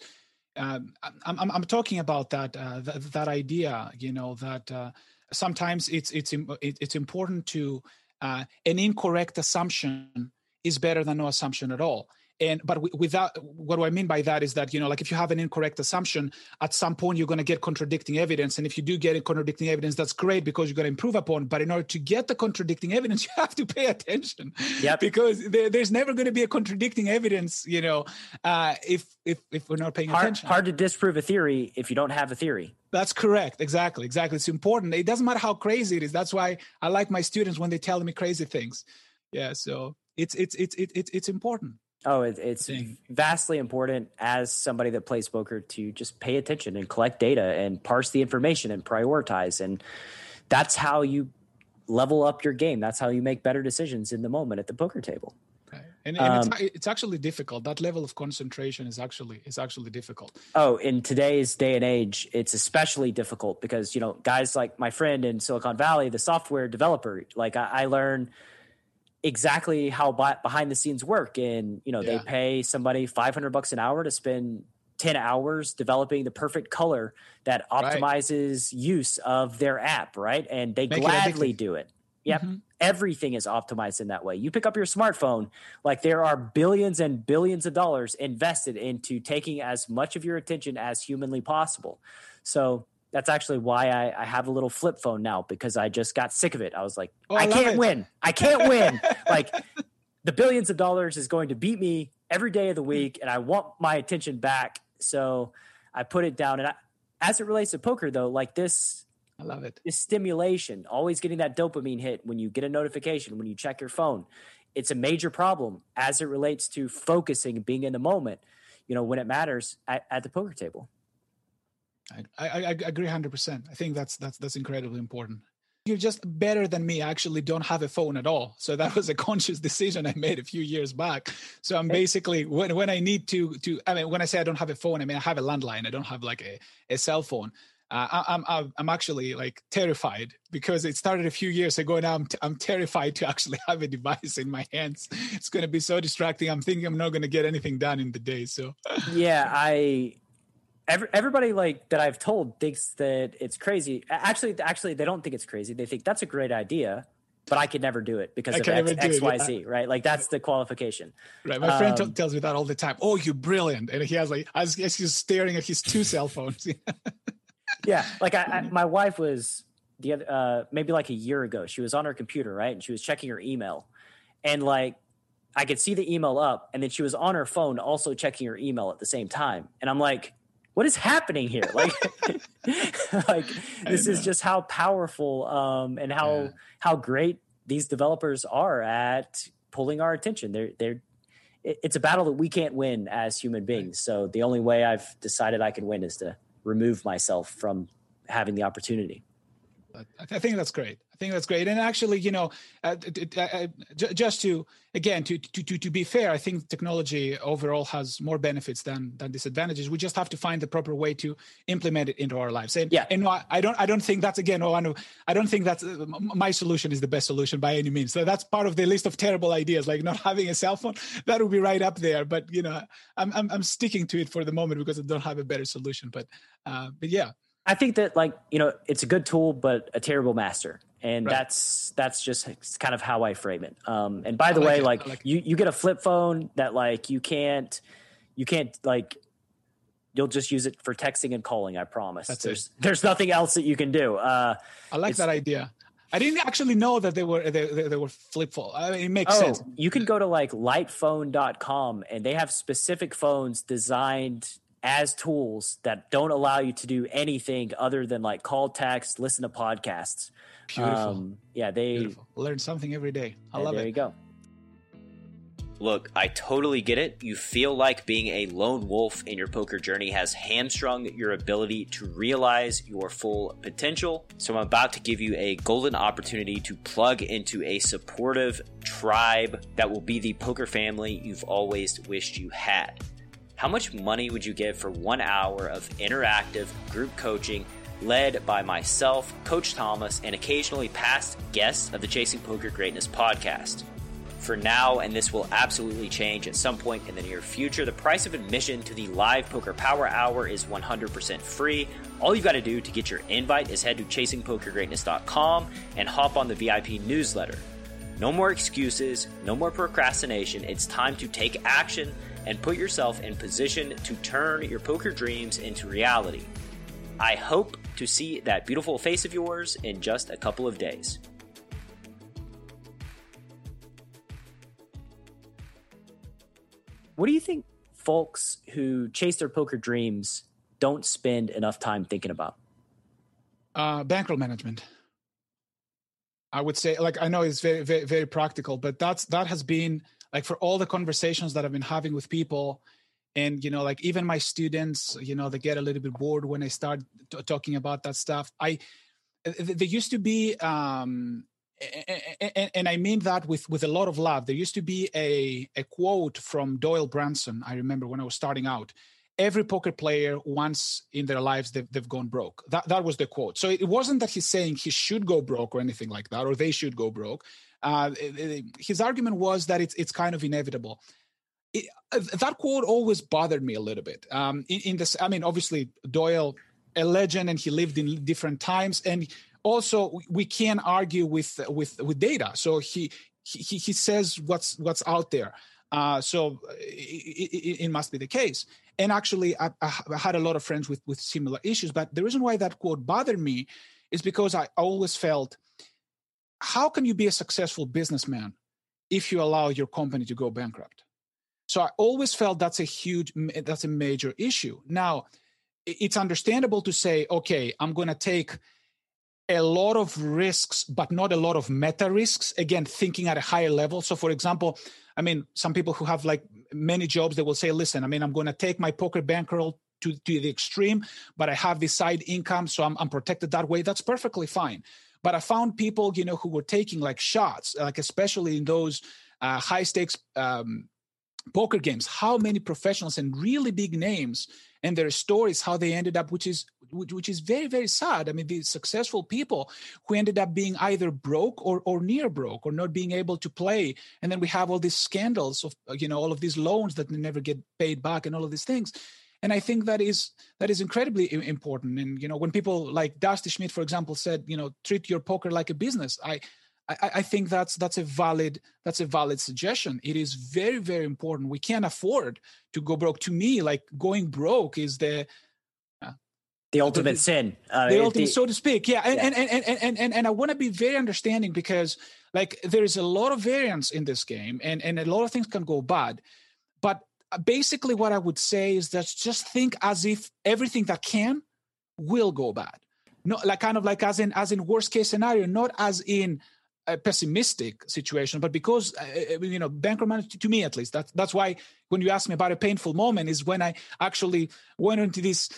Um, I'm, I'm, I'm talking about that uh, that, that idea. You know that uh, sometimes it's it's it's important to uh, an incorrect assumption is better than no assumption at all. And but without what do i mean by that is that you know like if you have an incorrect assumption at some point you're going to get contradicting evidence. And if you do get contradicting evidence that's great because you're going to improve upon. But in order to get the contradicting evidence you have to pay attention. Yeah because there, there's never going to be a contradicting evidence you know uh, if if if we're not paying hard, attention. hard to disprove a theory if you don't have a theory. That's correct. Exactly. Exactly. It's important. It doesn't matter how crazy it is. That's why i like my students when they tell me crazy things. Yeah so it's it's it's it's it's important. Oh, it, it's thing. vastly important as somebody that plays poker to just pay attention and collect data and parse the information and prioritize, and that's how you level up your game. That's how you make better decisions in the moment at the poker table. And, and um, it's, it's, actually difficult. That level of concentration is actually is actually difficult. Oh, in today's day and age, it's especially difficult because you know guys like my friend in Silicon Valley, the software developer. Like I, I learn exactly how behind the scenes work. And you know yeah. they pay somebody 500 bucks an hour to spend 10 hours developing the perfect color that optimizes right. use of their app right? And they Make gladly do it. Yep. Mm-hmm. everything is optimized in that way. You pick up your smartphone like there are billions and billions of dollars invested into taking as much of your attention as humanly possible. So that's actually why I, I have a little flip phone now because I just got sick of it. I was like, Oh, I, I can't it. win. I can't win. like the billions of dollars is going to beat me every day of the hmm. week, and I want my attention back. So I put it down. And I, as it relates to poker, though, like this I love it. is stimulation, always getting that dopamine hit when you get a notification, when you check your phone. It's a major problem as it relates to focusing, being in the moment, you know, when it matters at, at the poker table. I, I, I agree 100%. I think that's that's that's incredibly important. You're just better than me. I actually don't have a phone at all. So that was a conscious decision I made a few years back. So I'm basically when when I need to to I mean when I say I don't have a phone, I mean I have a landline. I don't have like a, a cell phone. Uh, I, I'm I'm actually like terrified because it started a few years ago. Now I'm t- I'm terrified to actually have a device in my hands. It's going to be so distracting. I'm thinking I'm not going to get anything done in the day. So yeah, I every, everybody like that I've told thinks that it's crazy. Actually, actually, they don't think it's crazy. They think that's a great idea, but I could never do it because I of X, X, Y, yeah. Right? Like that's the qualification. Right. My friend t- Um, tells me that all the time. Oh, you're brilliant. And he has like, was guess he's staring at his two cell phones. yeah like I, I my wife was the other uh maybe like a year ago she was on her computer right and she was checking her email and like i could see the email up and then she was on her phone also checking her email at the same time and i'm like what is happening here? Like like this is just how powerful um and how Yeah. how great these developers are at pulling our attention. They're they're it's a battle that we can't win as human beings. So the only way i've decided i can win is to remove myself from having the opportunity I th- I think that's great. I think that's great. And actually, you know, uh, t- t- uh, ju- just to again to, to to to be fair, I think technology overall has more benefits than than disadvantages. We just have to find the proper way to implement it into our lives. And Yeah. and no, I, I don't I don't think that's again. Oh, I know, I don't think that's uh, my solution is the best solution by any means. So that's part of the list of terrible ideas, like not having a cell phone. That would be right up there. But you know, I'm I'm, I'm sticking to it for the moment because I don't have a better solution. But uh, but yeah, i think that like you know it's a good tool but a terrible master and Right. that's that's just kind of how i frame it um and by the like way it. like, like you you get a flip phone that like you can't you can't like you'll just use it for texting and calling i promise That's it. there's there's nothing else that you can do uh I like that idea. I didn't actually know that they were they, they, they were flip phone. I mean, it makes Oh, sense. you can go to like lightphone.com and they have specific phones designed as tools that don't allow you to do anything other than like call text, listen to podcasts. Beautiful. Um, yeah, they Beautiful. Learn something every day. I love there it. There you go. Look, I totally get it. You feel like being a lone wolf in your poker journey has hamstrung your ability to realize your full potential. So, I'm about to give you a golden opportunity to plug into a supportive tribe that will be the poker family you've always wished you had. How much money would you give for one hour of interactive group coaching led by myself, Coach Thomas, and occasionally past guests of the Chasing Poker Greatness podcast? For now, and this will absolutely change at some point in the near future, the price of admission to the live Poker Power Hour is 100% free. All you've got to do to get your invite is head to chasingpokergreatness.com and hop on the VIP newsletter. No more excuses, no more procrastination. It's time to take action and put yourself in position to turn your poker dreams into reality. I hope to see that beautiful face of yours in just a couple of days. What do you think folks who chase their poker dreams don't spend enough time thinking about? Uh, bankroll management. I would say, like, I know it's very, very, very practical, but that's that has been like for all the conversations that I've been having with people, and you know, like even my students, you know, they get a little bit bored when I start t- talking about that stuff. I there used to be, um, and, I mean that with with a lot of love. There used to be a a quote from Doyle Brunson. I remember when I was starting out. Every poker player once in their lives they've, they've gone broke. That that was the quote. So it wasn't that he's saying he should go broke or anything like that, or they should go broke. Uh, his argument was that it's it's kind of inevitable. It, uh, that quote always bothered me a little bit. Um, in, in this, I mean, obviously Doyle, a legend, and he lived in different times, and also we- can argue with with with data. So he he he says what's what's out there. Uh, so it, it, it, must be the case. And actually, I, I, had a lot of friends with with similar issues. But the reason why that quote bothered me is because I always felt, how can you be a successful businessman if you allow your company to go bankrupt? So I always felt that's a huge, that's a major issue. Now, it's understandable to say, okay, I'm going to take a lot of risks, but not a lot of meta risks. Again, thinking at a higher level. So, for example, I mean, some people who have like many jobs, they will say, listen, I mean, I'm going to take my poker bankroll to, to the extreme, but I have this side income, so I'm, I'm protected that way. That's perfectly fine. But I found people, you know, who were taking like shots, like especially in those uh, high stakes um, poker games, how many professionals and really big names and their stories how they ended up which is which is very very sad. I mean these successful people who ended up being either broke or or near broke or not being able to play. And then we have all these scandals of you know all of these loans that never get paid back and all of these things and i think that is that is incredibly important and you know when people like dusty schmidt for example said you know treat your poker like a business i I, I, think that's that's a valid that's a valid suggestion. It is very very important. We can't afford to go broke. To me, like going broke is the uh, the ultimate the, sin, uh, the ultimate, the, so to speak. Yeah, and, yeah. And, and, and and and and I want to be very understanding because like there is a lot of variance in this game, and and a lot of things can go bad. But basically, what I would say is that just think as if everything that can will go bad. No, like kind of like as in as in worst case scenario, not as in a pessimistic situation, but because uh, uh you know banker management to me at least that's that's why when you ask me about a painful moment is when I actually went into this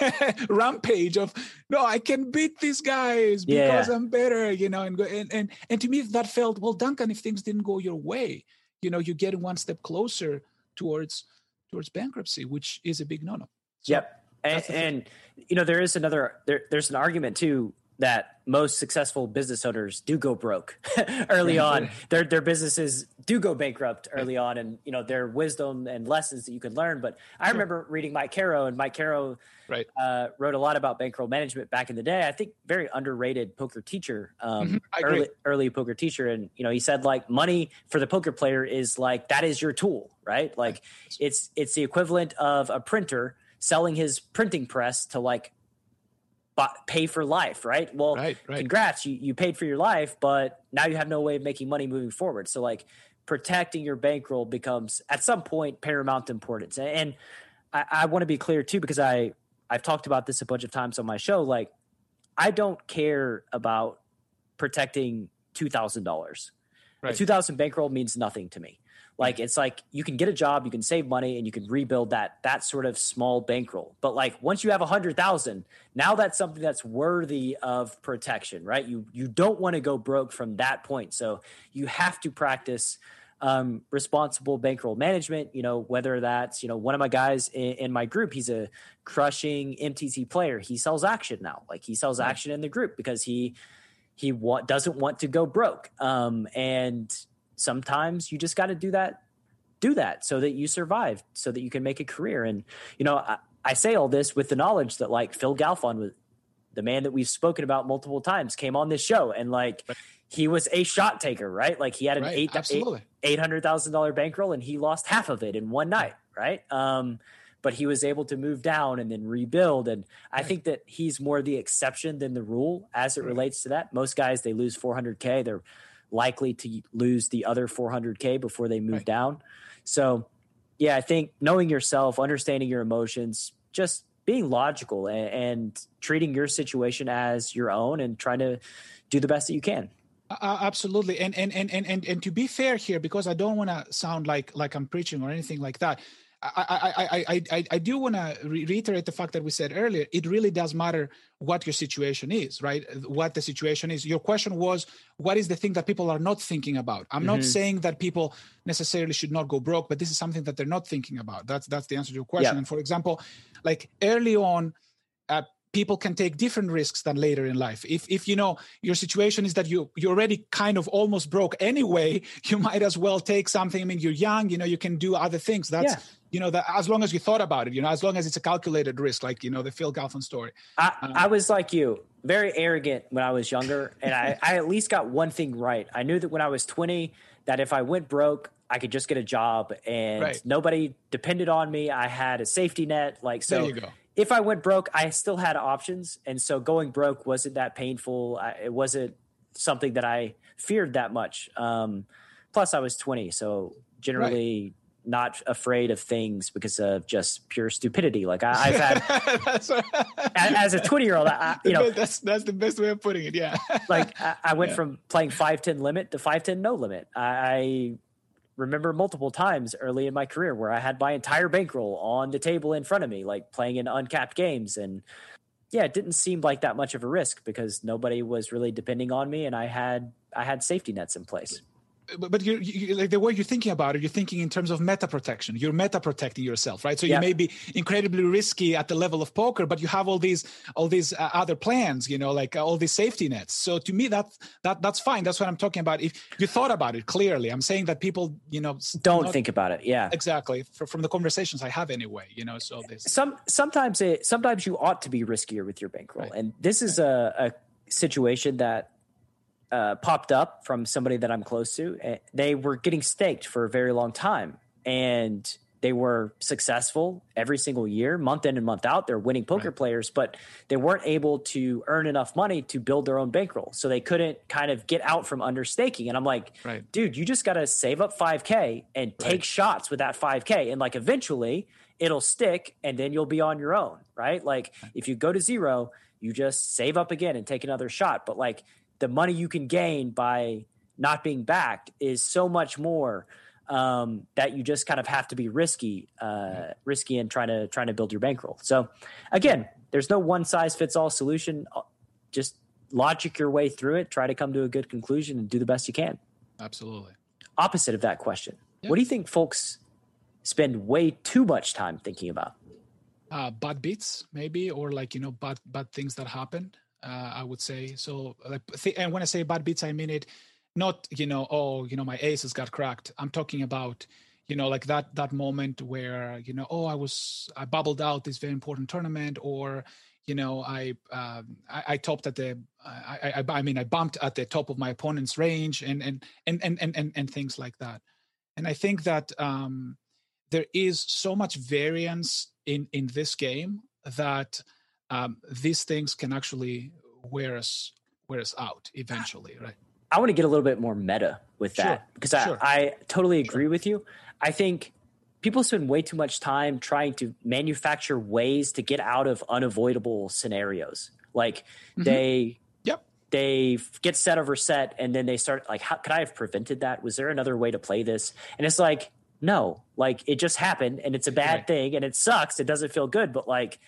rampage of no I can beat these guys because yeah. I'm better you know and, and and and to me that felt well Duncan if things didn't go your way you know you're getting one step closer towards towards bankruptcy which is a big no-no. So yep, and, and you know there is another there, there's an argument too that most successful business owners do go broke early on. Their their businesses do go bankrupt early on, and you know their wisdom and lessons that you can learn. But I sure. remember reading Mike Caro, and Mike Caro right. uh, wrote a lot about bankroll management back in the day. I think very underrated poker teacher, um, mm-hmm. early early poker teacher, and you know he said like money for the poker player is like that is your tool, right? Like right. it's it's the equivalent of a printer selling his printing press to like pay for life, right? Well, right, right. congrats, you, you paid for your life, but now you have no way of making money moving forward. So, like, protecting your bankroll becomes at some point paramount importance. And I, I want to be clear too, because I I've talked about this a bunch of times on my show. Like, I don't care about protecting two thousand dollars. Right. A two thousand bankroll means nothing to me. Like it's like you can get a job, you can save money, and you can rebuild that that sort of small bankroll. But like once you have a hundred thousand, now that's something that's worthy of protection, right? You you don't want to go broke from that point. So you have to practice um, responsible bankroll management. You know whether that's you know one of my guys in, in, my group, he's a crushing MTT player. He sells action now, like he sells action in the group because he he wa- doesn't want to go broke. Um, and sometimes you just got to do that do that so that you survive so that you can make a career. And you know I, I, say all this with the knowledge that like phil galfond was the man that we've spoken about multiple times came on this show and like he was a shot taker right? Like he had an right, eight eight hundred thousand dollar bankroll and he lost half of it in one night right? Um but he was able to move down and then rebuild. And i right. think that he's more the exception than the rule as it right. relates to that. Most guys they lose 400k they're likely to lose the other 400k before they move right. down. So, yeah, I think knowing yourself, understanding your emotions, just being logical and, and treating your situation as your own and trying to do the best that you can. Uh, absolutely, and, and and and and and to be fair here, because I don't want to sound like like I'm preaching or anything like that. I, I, I, I, do want to reiterate the fact that we said earlier. It really does matter what your situation is, right? What the situation is. Your question was, what is the thing that people are not thinking about? I'm mm-hmm. not saying that people necessarily should not go broke, but this is something that they're not thinking about. That's that's the answer to your question. Yeah. And for example, like early on, uh, people can take different risks than later in life if if you know your situation is that you you're already kind of almost broke anyway you might as well take something i mean you're young you know you can do other things that's yeah. you know that as long as you thought about it you know as long as it's a calculated risk like you know the phil galfond story i, um, I was like you very arrogant when i was younger and I, I at least got one thing right i knew that when i was 20 that if i went broke I could just get a job and right. nobody depended on me. I had a safety net. Like, so if I went broke, I still had options. And so going broke wasn't that painful. I, it wasn't something that I feared that much. Um, plus, I was 20. So generally, right. not afraid of things because of just pure stupidity. Like I, have had as a 20 year old, you know, that's, that's the best way of putting it. Yeah. like I, I went yeah. from playing 510 limit to 510 no limit. I, I remember multiple times early in my career where I had my entire bankroll on the table in front of me, like playing in uncapped games. And yeah, it didn't seem like that much of a risk because nobody was really depending on me and I had I had safety nets in place but, but you, like the way you're thinking about it, you're thinking in terms of meta protection. You're meta protecting yourself, right? So you may be incredibly risky at the level of poker, but you have all these all these uh, other plans, you know, like uh, all these safety nets. So to me, that that that's fine. That's what I'm talking about. If you thought about it clearly, I'm saying that people, you know, don't not, think about it. Yeah, exactly. For, from the conversations I have anyway, you know. So this some sometimes it sometimes you ought to be riskier with your bankroll, right. and this is right. a, a situation that uh, popped up from somebody that I'm close to. Eh, they were getting staked for a very long time, and they were successful every single year, month in and month out. They're winning poker right. players, but they weren't able to earn enough money to build their own bankroll. So they couldn't kind of get out from under staking. And I'm like, right. dude, you just got to save up 5K and take right. shots with that 5K. And like eventually it'll stick and then you'll be on your own, right? Like if you go to zero, you just save up again and take another shot. But like the money you can gain by not being backed is so much more um, that you just kind of have to be risky, uh, risky in trying to trying to build your bankroll. So, again, there's no one size fits all solution. Just logic your way through it, try to come to a good conclusion, and do the best you can. Absolutely. Opposite of that question, yep. what do you think folks spend way too much time thinking about? Uh, bad beats, maybe, or like you know, bad bad things that happened uh, I would say. So, like, and when I say bad beats, I mean it not you know, oh, you know, my aces got cracked. I'm talking about you know, like that that moment where you know, oh, I was I bubbled out this very important tournament, or you know, I uh, I, I, topped at the I, I I mean I bumped at the top of my opponent's range, and and and and and and, and things like that. And I think that um, there is so much variance in in this game that um, these things can actually wear us wear us out eventually, right? I want to get a little bit more meta with that sure, because I, sure. I totally agree sure. with you. I think people spend way too much time trying to manufacture ways to get out of unavoidable scenarios. Like mm-hmm. they yep. they get set over set and then they start like how could I have prevented that? Was there another way to play this? And it's like no, like it just happened and it's a bad right. thing and it sucks. It doesn't feel good, but like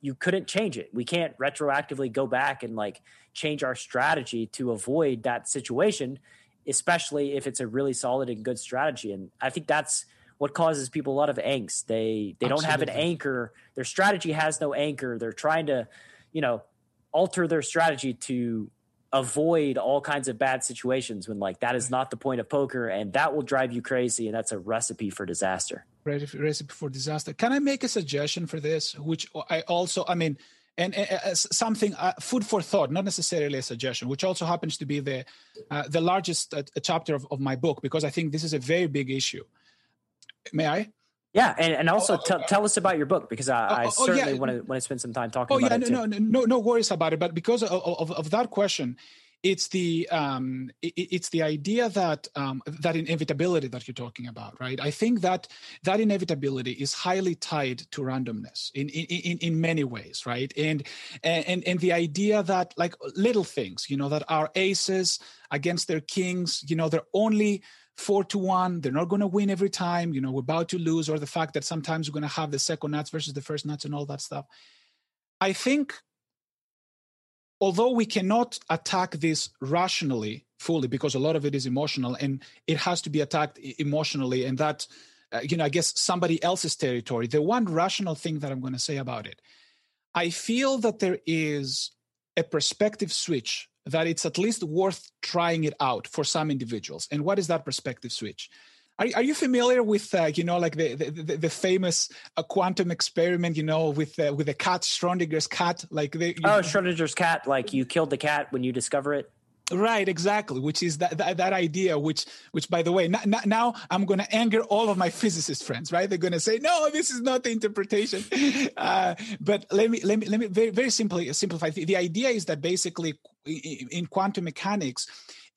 you couldn't change it. We can't retroactively go back and like change our strategy to avoid that situation, especially if it's a really solid and good strategy. And I think that's what causes people a lot of angst. They they Absolutely. don't have an anchor. Their strategy has no anchor. They're trying to, you know, alter their strategy to avoid all kinds of bad situations when like that is not the point of poker and that will drive you crazy and that's a recipe for disaster recipe for disaster can i make a suggestion for this which i also i mean and, uh, something uh, food for thought not necessarily a suggestion which also happens to be the uh, the largest uh, chapter of, of my book because i think this is a very big issue may i yeah, and, and also oh, t- tell us about your book because I, I oh, oh certainly yeah. want to want to spend some time talking. Oh about yeah, no, no, no, no worries about it. But because of, of, of that question, it's the um, it, it's the idea that um, that inevitability that you're talking about, right? I think that that inevitability is highly tied to randomness in in in, many ways, right? And and and the idea that like little things, you know, that our aces against their kings, you know, they're only four to one. They're not going to win every time. You know, we're about to lose, or the fact that sometimes we're going to have the second nuts versus the first nuts and all that stuff. I think, although we cannot attack this rationally fully because a lot of it is emotional and it has to be attacked emotionally, and that, uh, you know, I guess somebody else's territory. The one rational thing that I'm going to say about it. I feel that there is a perspective switch that it's at least worth trying it out for some individuals. And what is that perspective switch? Are, are you familiar with uh, you know like the the, the famous uh, quantum experiment you know with uh, with the cat Schrodinger's cat? Like the, oh Schrodinger's cat like you killed the cat when you discover it? Right exactly which is that, that, that idea which which by the way n- n- now i'm going to anger all of my physicist friends right? They're going to say no this is not the interpretation. Uh, but let me let me let me very very simply simplify. The, the idea is that basically in quantum mechanics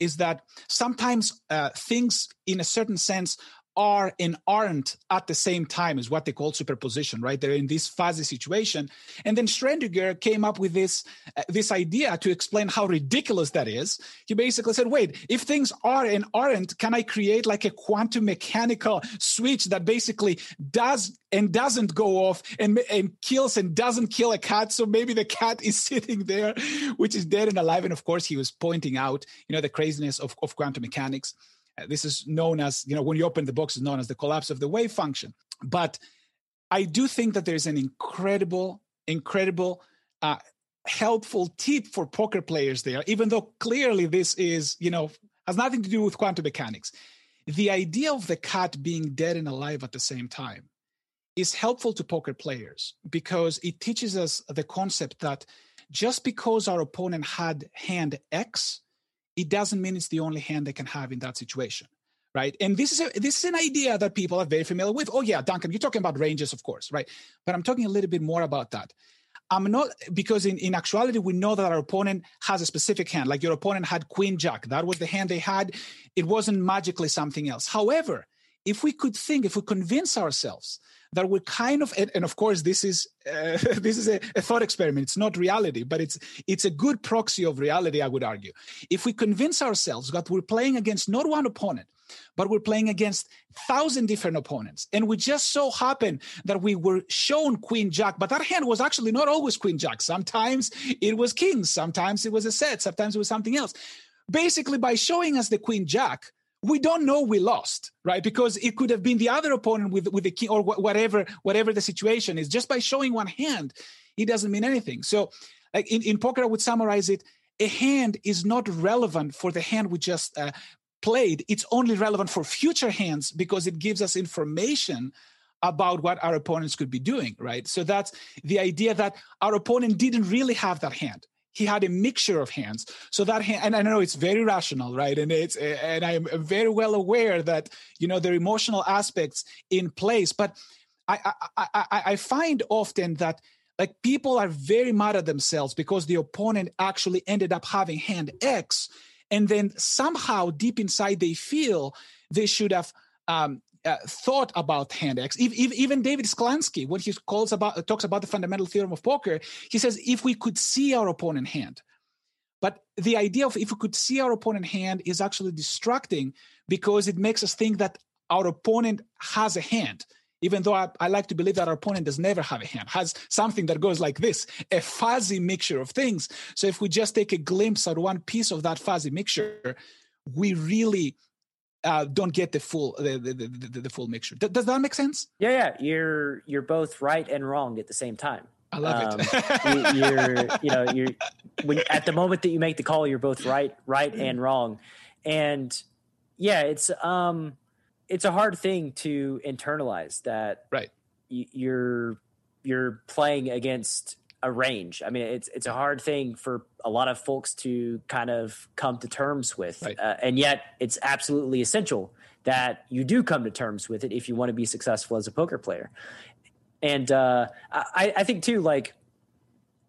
is that sometimes uh, things in a certain sense are and aren't at the same time is what they call superposition right? They're in this fuzzy situation. And then schrodinger came up with this uh, this idea to explain how ridiculous that is. He basically said wait if things are and aren't can i create like a quantum mechanical switch that basically does and doesn't go off and, and kills and doesn't kill a cat? So maybe the cat is sitting there which is dead and alive. And of course he was pointing out you know the craziness of, of quantum mechanics this is known as, you know, when you open the box, is known as the collapse of the wave function. But I do think that there's an incredible, incredible, uh, helpful tip for poker players there, even though clearly this is, you know, has nothing to do with quantum mechanics. The idea of the cat being dead and alive at the same time is helpful to poker players because it teaches us the concept that just because our opponent had hand X it doesn't mean it's the only hand they can have in that situation right? And this is a, this is an idea that people are very familiar with. Oh yeah duncan you're talking about ranges of course right? But i'm talking a little bit more about that. I'm not because in, in actuality we know that our opponent has a specific hand. Like your opponent had queen jack. That was the hand they had. It wasn't magically something else. However if we could think if we convince ourselves that we're kind of and, of course this is uh, this is a, a, thought experiment. It's not reality but it's it's a good proxy of reality i would argue. If we convince ourselves that we're playing against not one opponent but we're playing against thousand different opponents and we just so happen that we were shown queen jack but that hand was actually not always queen jack. Sometimes it was kings sometimes it was a set sometimes it was something else. Basically by showing us the queen jack we don't know we lost, right? Because it could have been the other opponent with with the king or whatever whatever the situation is. Just by showing one hand, it doesn't mean anything. So, like in, in poker, I would summarize it: a hand is not relevant for the hand we just uh, played. It's only relevant for future hands because it gives us information about what our opponents could be doing, right? So that's the idea that our opponent didn't really have that hand he had a mixture of hands. So that hand, and i know it's very rational right? And it's and i'm very well aware that you know there are emotional aspects in place but I, I i i find often that like people are very mad at themselves because the opponent actually ended up having hand x and then somehow deep inside they feel they should have um, uh, thought about hand X. Even David Sklansky, when he calls about talks about the fundamental theorem of poker, he says if we could see our opponent hand, but the idea of if we could see our opponent hand is actually distracting because it makes us think that our opponent has a hand. Even though I, I like to believe that our opponent does never have a hand, has something that goes like this, a fuzzy mixture of things. So if we just take a glimpse at one piece of that fuzzy mixture, we really uh, don't get the full the, the, the, the full mixture. D- does that make sense? Yeah, yeah. You're you're both right and wrong at the same time. I love um, it. you, are you know you're when at the moment that you make the call, you're both right right and wrong, and yeah, it's um it's a hard thing to internalize that. Right. You're you're playing against a range. I mean, it's it's a hard thing for a lot of folks to kind of come to terms with, right. uh, and yet it's absolutely essential that you do come to terms with it if you want to be successful as a poker player. And uh, I, I think too, like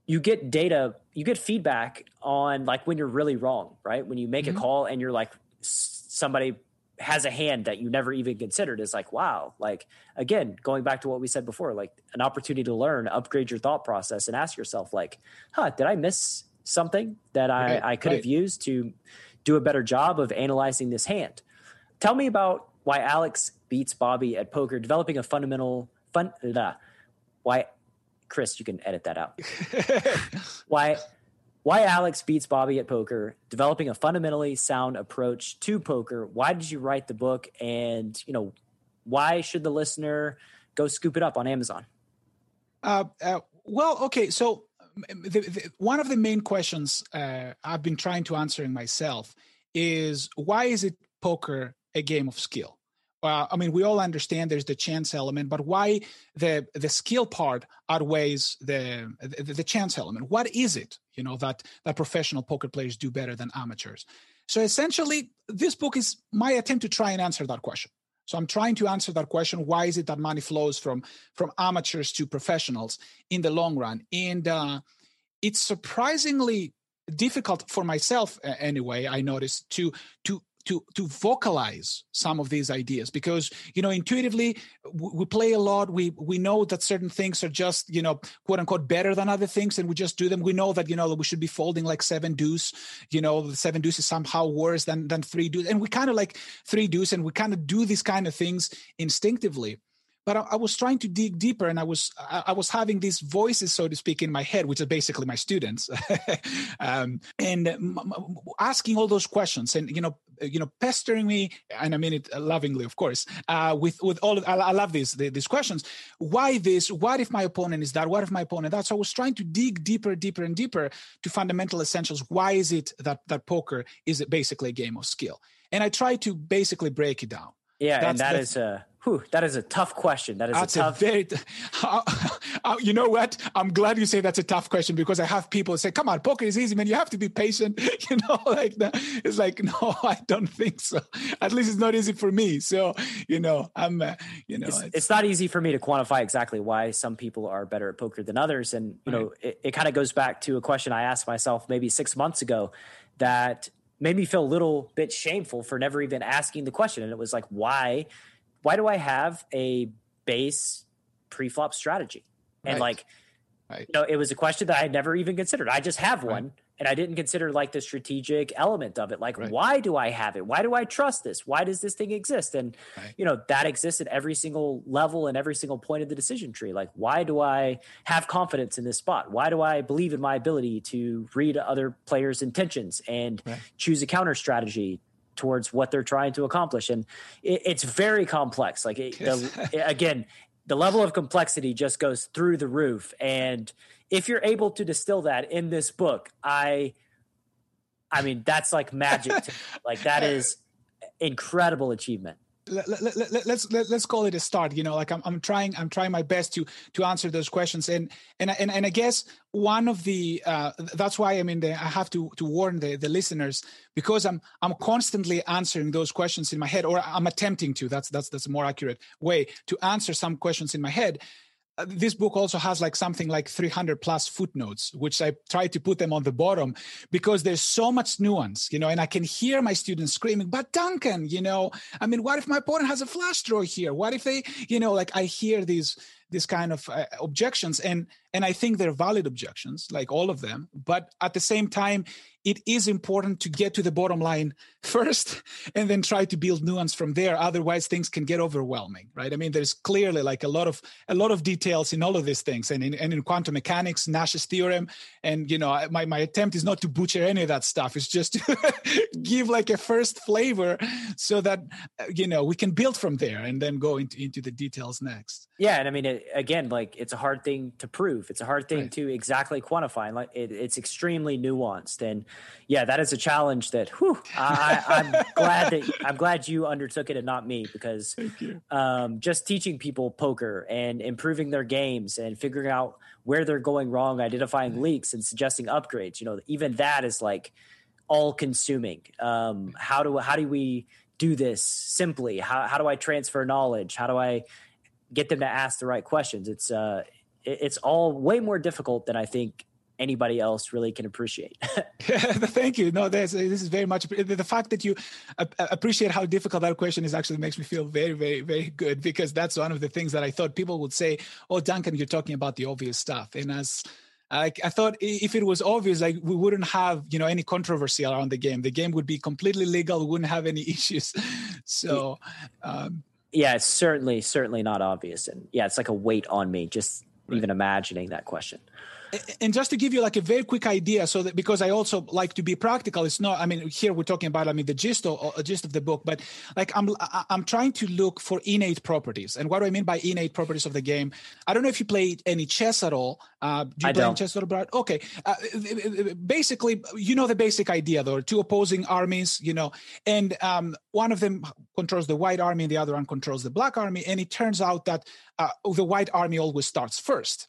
you get data, you get feedback on like when you're really wrong, right? When you make mm-hmm. a call and you're like somebody has a hand that you never even considered is like wow like again going back to what we said before like an opportunity to learn upgrade your thought process and ask yourself like huh did i miss something that i, right, I could right. have used to do a better job of analyzing this hand tell me about why alex beats bobby at poker developing a fundamental fun uh, why chris you can edit that out why why Alex beats Bobby at poker, developing a fundamentally sound approach to poker. Why did you write the book? And, you know, why should the listener go scoop it up on Amazon? Uh, uh, Well, okay, so the, the, one of the main questions uh, I've been trying to answer in myself is why is it poker a game of skill? Well, I mean, we all understand there's the chance element, but why the the skill part outweighs the, the the chance element? What is it, you know, that that professional poker players do better than amateurs? So essentially, this book is my attempt to try and answer that question. So I'm trying to answer that question: Why is it that money flows from from amateurs to professionals in the long run? And uh, it's surprisingly difficult for myself, anyway. I noticed to to to to vocalize some of these ideas because you know intuitively we play a lot. We we know that certain things are just you know quote unquote better than other things and we just do them. We know that you know we should be folding like seven deuce you know the seven deuce is somehow worse than than three deuce and we kind of like three deuce and we kind of do these kind of things instinctively but I, I, was trying to dig deeper and i was I, I, was having these voices so to speak in my head which are basically my students. Um, and m- m- asking all those questions and you know you know pestering me and i mean it lovingly of course uh, with with all of, I, I, love these these questions. Why this? What if my opponent is that? What if my opponent that? So i was trying to dig deeper deeper and deeper to fundamental essentials. Why is it that that poker is basically a game of skill? And i try to basically break it down. Yeah That's and that the, is a Whew, that is a tough question. That is that's a tough. A very, you know what? I'm glad you say that's a tough question because I have people say, "Come on, poker is easy, man. You have to be patient." You know, like that. It's like, no, I don't think so. At least it's not easy for me. So, you know, I'm, uh, you know, it's, it's, it's, not easy for me to quantify exactly why some people are better at poker than others, and you right. know, it, it kind of goes back to a question I asked myself maybe six months ago that made me feel a little bit shameful for never even asking the question, and it was like, why? Why do I have a base pre-flop strategy? And right. like, right. you know, it was a question that I had never even considered. I just have one. Right. And I didn't consider like the strategic element of it. Like, why do I have it? Why do I trust this? Why does this thing exist? And, you know, that exists at every single level and every single point of the decision tree. Like, why do I have confidence in this spot? Why do I believe in my ability to read other players' intentions and choose a counter strategy towards what they're trying to accomplish. And it, it's very complex. Like it, the, again the level of complexity just goes through the roof. And if you're able to distill that in this book i i mean that's like magic like that is incredible achievement let, let, let, let's let, let's call it a start you know like I'm, I'm trying i'm trying my best to to answer those questions. And and and, and i guess one of the uh, that's why i mean the, i have to to warn the, the listeners because i'm i'm constantly answering those questions in my head or i'm attempting to that's that's that's a more accurate way to answer some questions in my head this book also has like something like 300 plus footnotes which i try to put them on the bottom because there's so much nuance you know and i can hear my students screaming but duncan you know i mean what if my opponent has a flush draw here? What if they you know like i hear these these kind of uh, objections and and i think they're valid objections like all of them but at the same time it is important to get to the bottom line first and then try to build nuance from there. Otherwise things can get overwhelming right? I mean there's clearly like a lot of a lot of details in all of these things and in, and in quantum mechanics nash's theorem. And you know my, my attempt is not to butcher any of that stuff. It's just to give like a first flavor so that uh, you know we can build from there and then go into, into the details next. Yeah. And i mean it, again like it's a hard thing to prove. It's a hard thing right. to exactly quantify. And like it, it's extremely nuanced. And yeah, that is a challenge that whew, I, am glad that I'm glad you undertook it and not me because um, just teaching people poker and improving their games and figuring out where they're going wrong, identifying leaks and suggesting upgrades. You know, even that is like all consuming. Um, how do how do we do this simply? How how do I transfer knowledge? How do I get them to ask the right questions? It's uh, it's all way more difficult than I think anybody else really can appreciate. Thank you. No, this is very much the fact that you appreciate how difficult that question is actually makes me feel very, very, very good because that's one of the things that I thought people would say. Oh, Duncan, you're talking about the obvious stuff, and as I, I thought if it was obvious, like we wouldn't have you know any controversy around the game. The game would be completely legal. We wouldn't have any issues. So. Um, yeah, it's certainly, certainly not obvious, and yeah, it's like a weight on me just right. even imagining that question. And just to give you like a very quick idea so that because i also like to be practical it's not i mean here we're talking about i mean the gist of uh, gist of the book but like i'm i'm trying to look for innate properties. And what do i mean by innate properties of the game? I don't know if you played any chess at all. Uh do you I play don't. chess at all Brad? okay. Uh, basically you know the basic idea though two opposing armies you know and um one of them controls the white army and the other one controls the black army and it turns out that uh, the white army always starts first.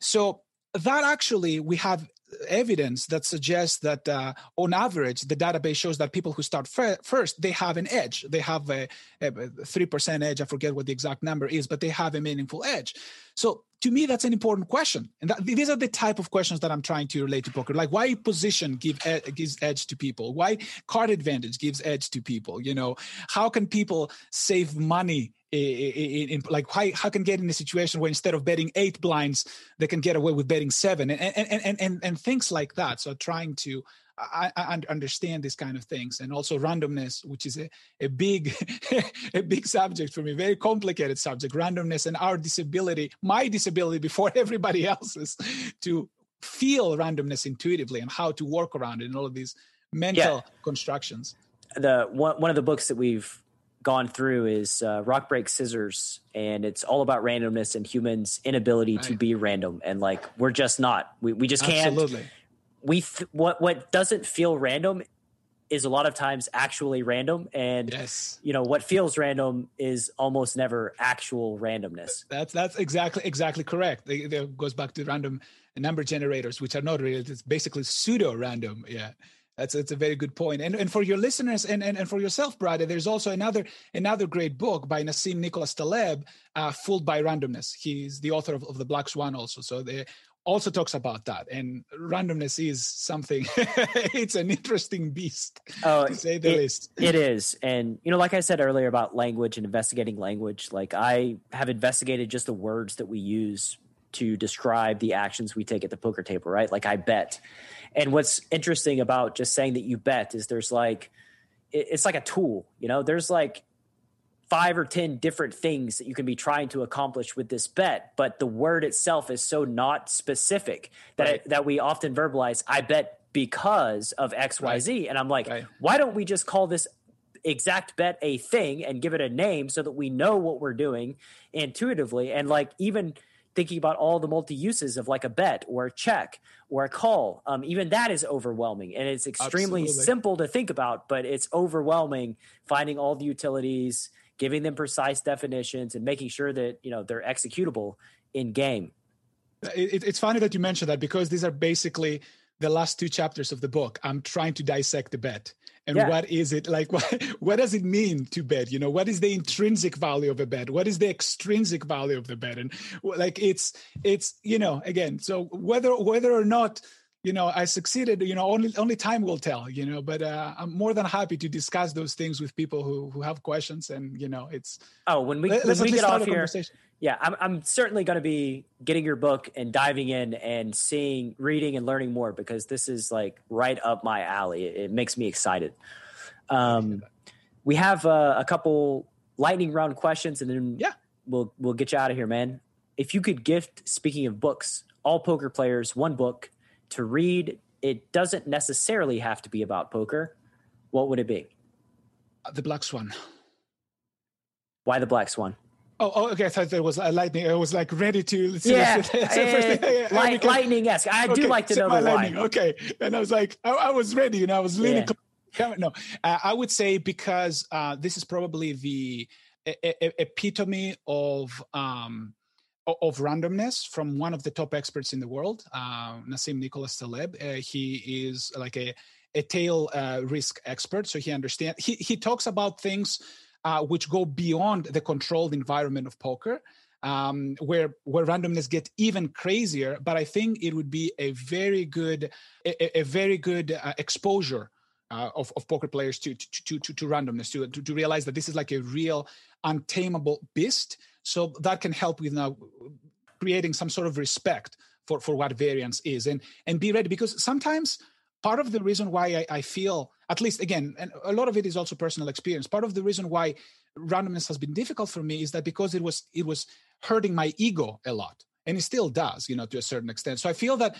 So that actually we have evidence that suggests that uh, on average the database shows that people who start fir- first they have an edge. They have a, a 3% edge i forget what the exact number is but they have a meaningful edge. So to me that's an important question. And that, these are the type of questions that i'm trying to relate to poker. Like why position give ed- gives edge to people? Why card advantage gives edge to people you know? How can people save money in, in, like how, how can get in a situation where instead of betting eight blinds they can get away with betting seven? And and and and, and things like that. So trying to I, I understand these kind of things. And also randomness which is a, a big a big subject for me very complicated subject. Randomness and our disability my disability before everybody else's to feel randomness intuitively and how to work around it and all of these mental yeah. constructions. The one, one of the books that we've gone through is uh, Rock Breaks Scissors, and it's all about randomness and humans' inability right. to be random. And like we're just not. We we just can't. Absolutely. We th- what what doesn't feel random is a lot of times actually random, and yes. you know what feels random is almost never actual randomness. That's that's exactly exactly correct. It goes back to random number generators, which are not real. It's basically pseudo random. Yeah. That's that's a very good point. And and for your listeners and and, and for yourself, Brad, there's also another another great book by Nassim Nicholas Taleb, uh, Fooled by Randomness. He's the author of, of the Black Swan also. So they also talks about that. And randomness is something it's an interesting beast oh, to say the it, least. it is. And you know, like I said earlier about language and investigating language, like I have investigated just the words that we use to describe the actions we take at the poker table, right? Like I bet. And what's interesting about just saying that you bet is there's like it's like a tool, you know. There's like five or ten different things that you can be trying to accomplish with this bet, but the word itself is so not specific that Right. it, that we often verbalize. I bet because of X, Y, Z, and I'm like, Right. why don't we just call this exact bet a thing and give it a name so that we know what we're doing intuitively and like even thinking about all the multi uses of like a bet or a check or a call um, even that is overwhelming and it's extremely Absolutely. simple to think about but it's overwhelming finding all the utilities giving them precise definitions and making sure that you know they're executable in game It, it- it's funny that you mentioned that because these are basically the last two chapters of the book. I'm trying to dissect the bet and Yeah. what is it like? What, what does it mean to bet? You know, what is the intrinsic value of a bet? What is the extrinsic value of the bet? And like it's it's you know again. So whether whether or not you know I succeeded, you know, only only time will tell. You know, but uh, I'm more than happy to discuss those things with people who who have questions. And you know, it's oh when we, let, when we get off here conversation. Yeah i'm, I'm certainly going to be getting your book and diving in and seeing reading and learning more because this is like right up my alley. It, it makes me excited. Um, we have uh, a couple lightning round questions and then Yeah. we'll we'll get you out of here man. If you could gift speaking of books all poker players one book to read it doesn't necessarily have to be about poker what would it be? The Black Swan. why the black swan Oh, oh, okay. I thought there was a lightning. I was like ready to. yeah, let's see. That's the first thing. eh, Yeah, light, lightning esque. I do Okay, like to know the why. lightning. Okay, and I was like, I, I was ready, and I was leaning. Yeah. close to the camera. No, uh, I would say because uh, this is probably the e- e- epitome of um, of randomness from one of the top experts in the world, uh, Nassim Nicholas Taleb. Uh, he is like a a tail uh, risk expert, so he understands. He he talks about things uh, which go beyond the controlled environment of poker, um, where where randomness get even crazier. But I think it would be a very good a, a- very good uh, exposure uh, of, of poker players to to, to to to randomness to, to to realize that this is like a real untamable beast. So that can help with now creating some sort of respect for for what variance is and and be ready because sometimes part of the reason why I, I feel at least again and a lot of it is also personal experience part of the reason why randomness has been difficult for me is that because it was it was hurting my ego a lot and it still does, you know, to a certain extent. So I feel that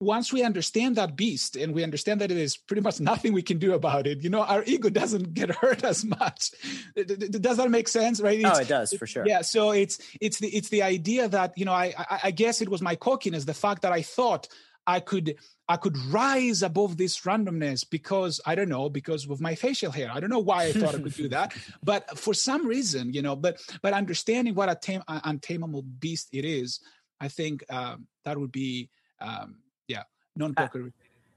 once we understand that beast and we understand that it is pretty much nothing we can do about it, you know, our ego doesn't get hurt as much. Does that make sense? Right? Oh, it's, oh, it does for sure. Yeah. So it's it's the it's the idea that you know I, I I guess it was my cockiness, the fact that I thought I could I could rise above this randomness because I don't know because of my facial hair. I don't know why I thought I could do that, but for some reason, you know. But but understanding what a tame, untamable beast it is, I think um, that would be um, yeah non poker.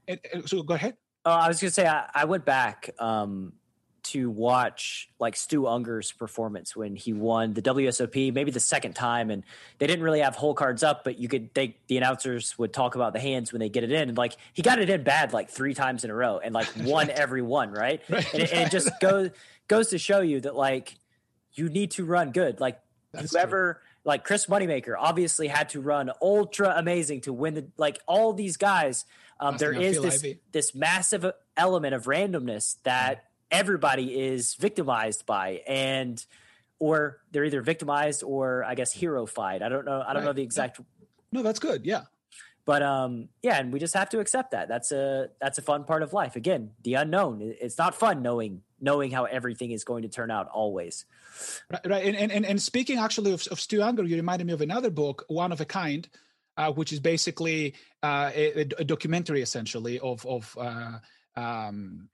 Uh, so go ahead. Oh, I was going to say I, I, went back um, to watch like Stu Ungar's performance when he won the WSOP, maybe the second time, and they didn't really have hole cards up, but you could they the announcers would talk about the hands when they get it in, and like he got it in bad like three times in a row, and like won every one, right? right and, it, and, it, just goes goes to show you that like you need to run good, like That's whoever. True. Like Chris Moneymaker obviously had to run ultra amazing to win the like all these guys. Um, there is this this massive element of randomness that everybody is victimized by and or they're either victimized or I guess heroified. I don't know. I don't right. know the exact. No, that's good. Yeah. But um, yeah, and we just have to accept that. That's a that's a fun part of life. Again, the unknown. It's not fun knowing knowing how everything is going to turn out always. Right, right. And, and and speaking actually of, of Stu Ungar, you reminded me of another book, One of a Kind, uh, which is basically uh, a, a, documentary essentially of of uh, um,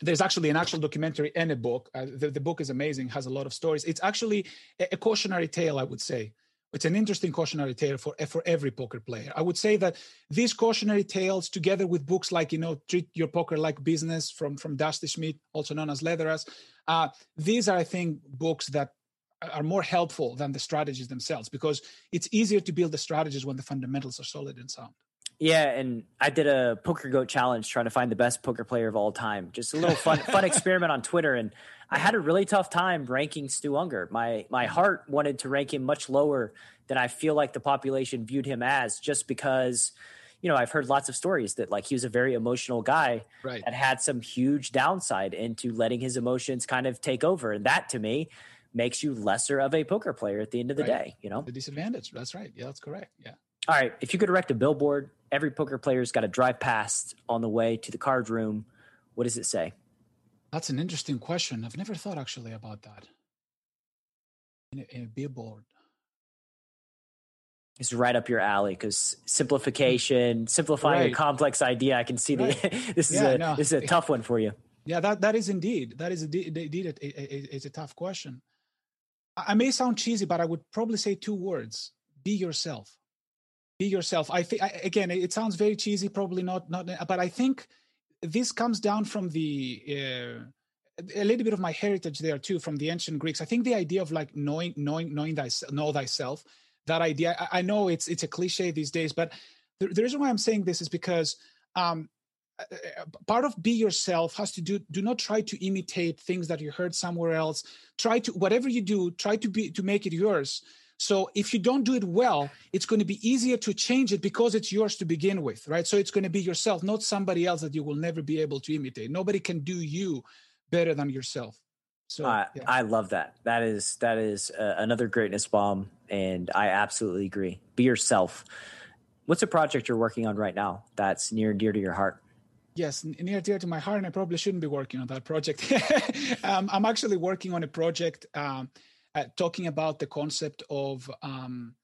there's actually an actual documentary and a book. Uh, the, the, book is amazing, has a lot of stories. It's actually a, a, cautionary tale, I would say. It's an interesting cautionary tale for for every poker player. I would say that these cautionary tales, together with books like you know "Treat Your Poker Like Business" from from Dusty Schmidt, also known as Leatherass, uh, these are, I think, books that are more helpful than the strategies themselves because it's easier to build the strategies when the fundamentals are solid and sound. Yeah, and I did a poker goat challenge trying to find the best poker player of all time. Just a little fun fun experiment on Twitter, and I had a really tough time ranking Stu Ungar. My my heart wanted to rank him much lower than I feel like the population viewed him as, just because you know I've heard lots of stories that like he was a very emotional guy right. that had some huge downside into letting his emotions kind of take over, and that to me makes you lesser of a poker player at the end of the right. day. You know, the disadvantage. That's right. Yeah, that's correct. Yeah. All right. If you could erect a billboard, every poker player's got to drive past on the way to the card room. What does it say? That's an interesting question. I've never thought actually about that. In a, in a billboard. It's right up your alley because simplification, hmm. simplifying right. a complex idea. I can see right. the, this is yeah, a no. this is a tough one for you. Yeah, that that is indeed that is indeed, indeed a, a, a, it's a tough question. I may sound cheesy, but I would probably say two words: be yourself be yourself. I think again it sounds very cheesy probably not not but i think this comes down from the uh, a little bit of my heritage there too from the ancient greeks. I think the idea of like knowing knowing knowing thyself know thyself that idea I, I, know it's it's a cliche these days but the, the reason why i'm saying this is because um, uh, uh, part of be yourself has to do do not try to imitate things that you heard somewhere else. Try to whatever you do try to be to make it yours so if you don't do it well, it's going to be easier to change it because it's yours to begin with, right? So it's going to be yourself, not somebody else that you will never be able to imitate. Nobody can do you better than yourself. So uh, yeah. I love that. That is that is uh, another greatness bomb, and I absolutely agree. Be yourself. What's a project you're working on right now that's near and dear to your heart? Yes, near and dear to my heart, and I probably shouldn't be working on that project. um, I'm actually working on a project. Um, uh, talking about the concept of um,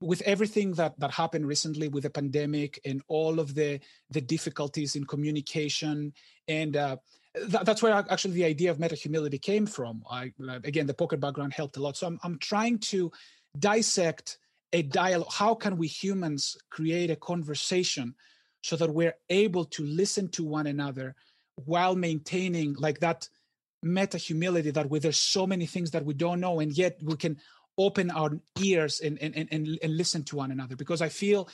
with everything that that happened recently with the pandemic and all of the the difficulties in communication and uh, th- that's where actually the idea of meta humility came from. I, again the poker background helped a lot. So I'm, I'm trying to dissect a dialogue how can we humans create a conversation so that we're able to listen to one another while maintaining like that meta humility that we, there's so many things that we don't know and yet we can open our ears and, and, and, and listen to one another because i feel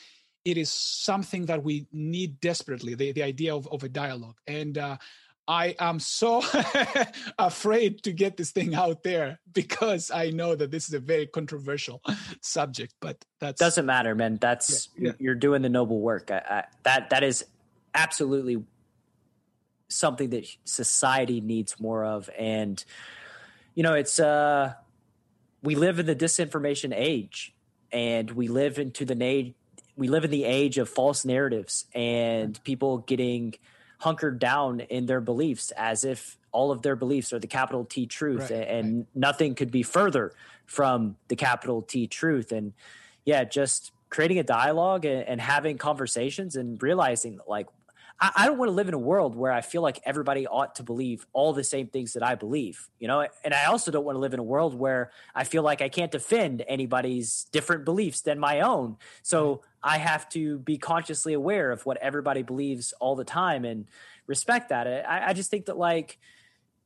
it is something that we need desperately the, the idea of, of a dialogue. And uh, i am so afraid to get this thing out there because i know that this is a very controversial subject but that doesn't matter man. That's yeah, yeah. you're doing the noble work. I, I, that that is absolutely something that society needs more of. And you know it's uh we live in the disinformation age and we live into the na- we live in the age of false narratives and people getting hunkered down in their beliefs as if all of their beliefs are the capital T truth Right, and right. nothing could be further from the capital T truth. And yeah just creating a dialogue and, and having conversations and realizing that like I, I don't want to live in a world where I feel like everybody ought to believe all the same things that I believe, you know. And I also don't want to live in a world where I feel like I can't defend anybody's different beliefs than my own. So I have to be consciously aware of what everybody believes all the time and respect that. I, I just think that like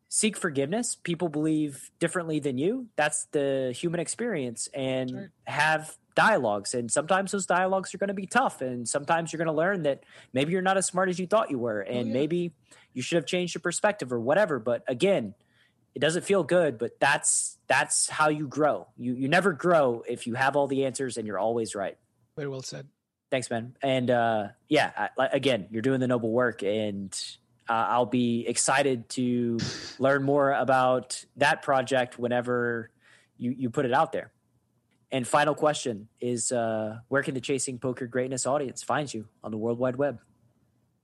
seek forgiveness. People believe differently than you. That's the human experience, and have dialogues. And sometimes those dialogues are going to be tough, and sometimes you're going to learn that maybe you're not as smart as you thought you were, and yeah. maybe you should have changed your perspective or whatever. But again, it doesn't feel good, but that's that's how you grow. You you never grow if you have all the answers and you're always right. Very well said. Thanks, man. And uh, yeah, I, again, you're doing the noble work, and uh, I'll be excited to learn more about that project whenever you you put it out there. And final question is: uh, Where can the Chasing Poker Greatness audience find you on the World Wide Web?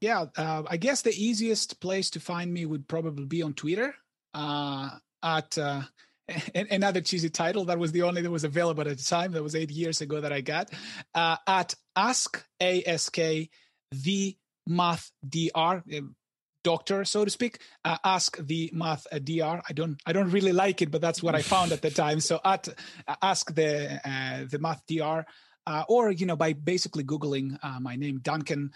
Yeah, uh, I guess the easiest place to find me would probably be on Twitter uh, at uh, another cheesy title that was the only that was available at the time. That was eight years ago that I got uh, at ask ask the math dr doctor so to speak uh, ask the math uh, dr i don't i don't really like it but that's what i found at the time so at uh, ask the uh, the math dr uh, or you know by basically googling uh, my name duncan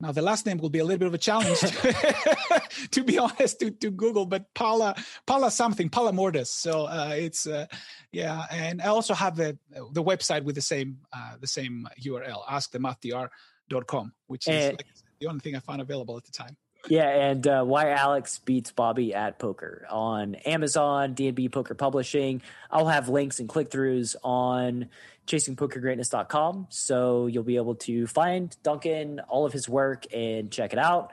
now the last name will be a little bit of a challenge, to be honest, to, to Google. But Paula, Paula something, Palamourdas. So uh, it's uh, yeah, and I also have the the website with the same uh, the same URL, askthemathDR.com, which is And- like, said, the only thing I found available at the time. Yeah, and uh, why Alex beats Bobby at poker on Amazon, D&B Poker Publishing. I'll have links and click throughs on chasingpokergreatness.com, so you'll be able to find Duncan, all of his work, and check it out.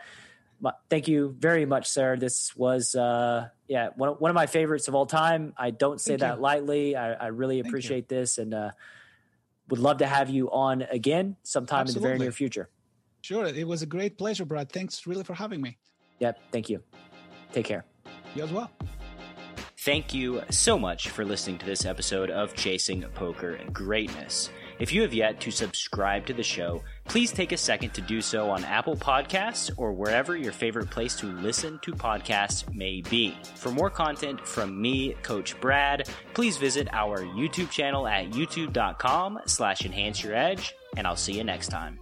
Thank you very much, sir. This was, uh, yeah, one of, one of my favorites of all time. I don't say Thank that you. lightly. I, I really Thank you. appreciate this, and uh, would love to have you on again sometime in the very near future. Sure, it was a great pleasure, Brad. Thanks really for having me. Yep, thank you. Take care. You as well. Thank you so much for listening to this episode of Chasing Poker Greatness. If you have yet to subscribe to the show, please take a second to do so on Apple Podcasts or wherever your favorite place to listen to podcasts may be. For more content from me, Coach Brad, please visit our YouTube channel at youtube.com slash enhance your edge, and I'll see you next time.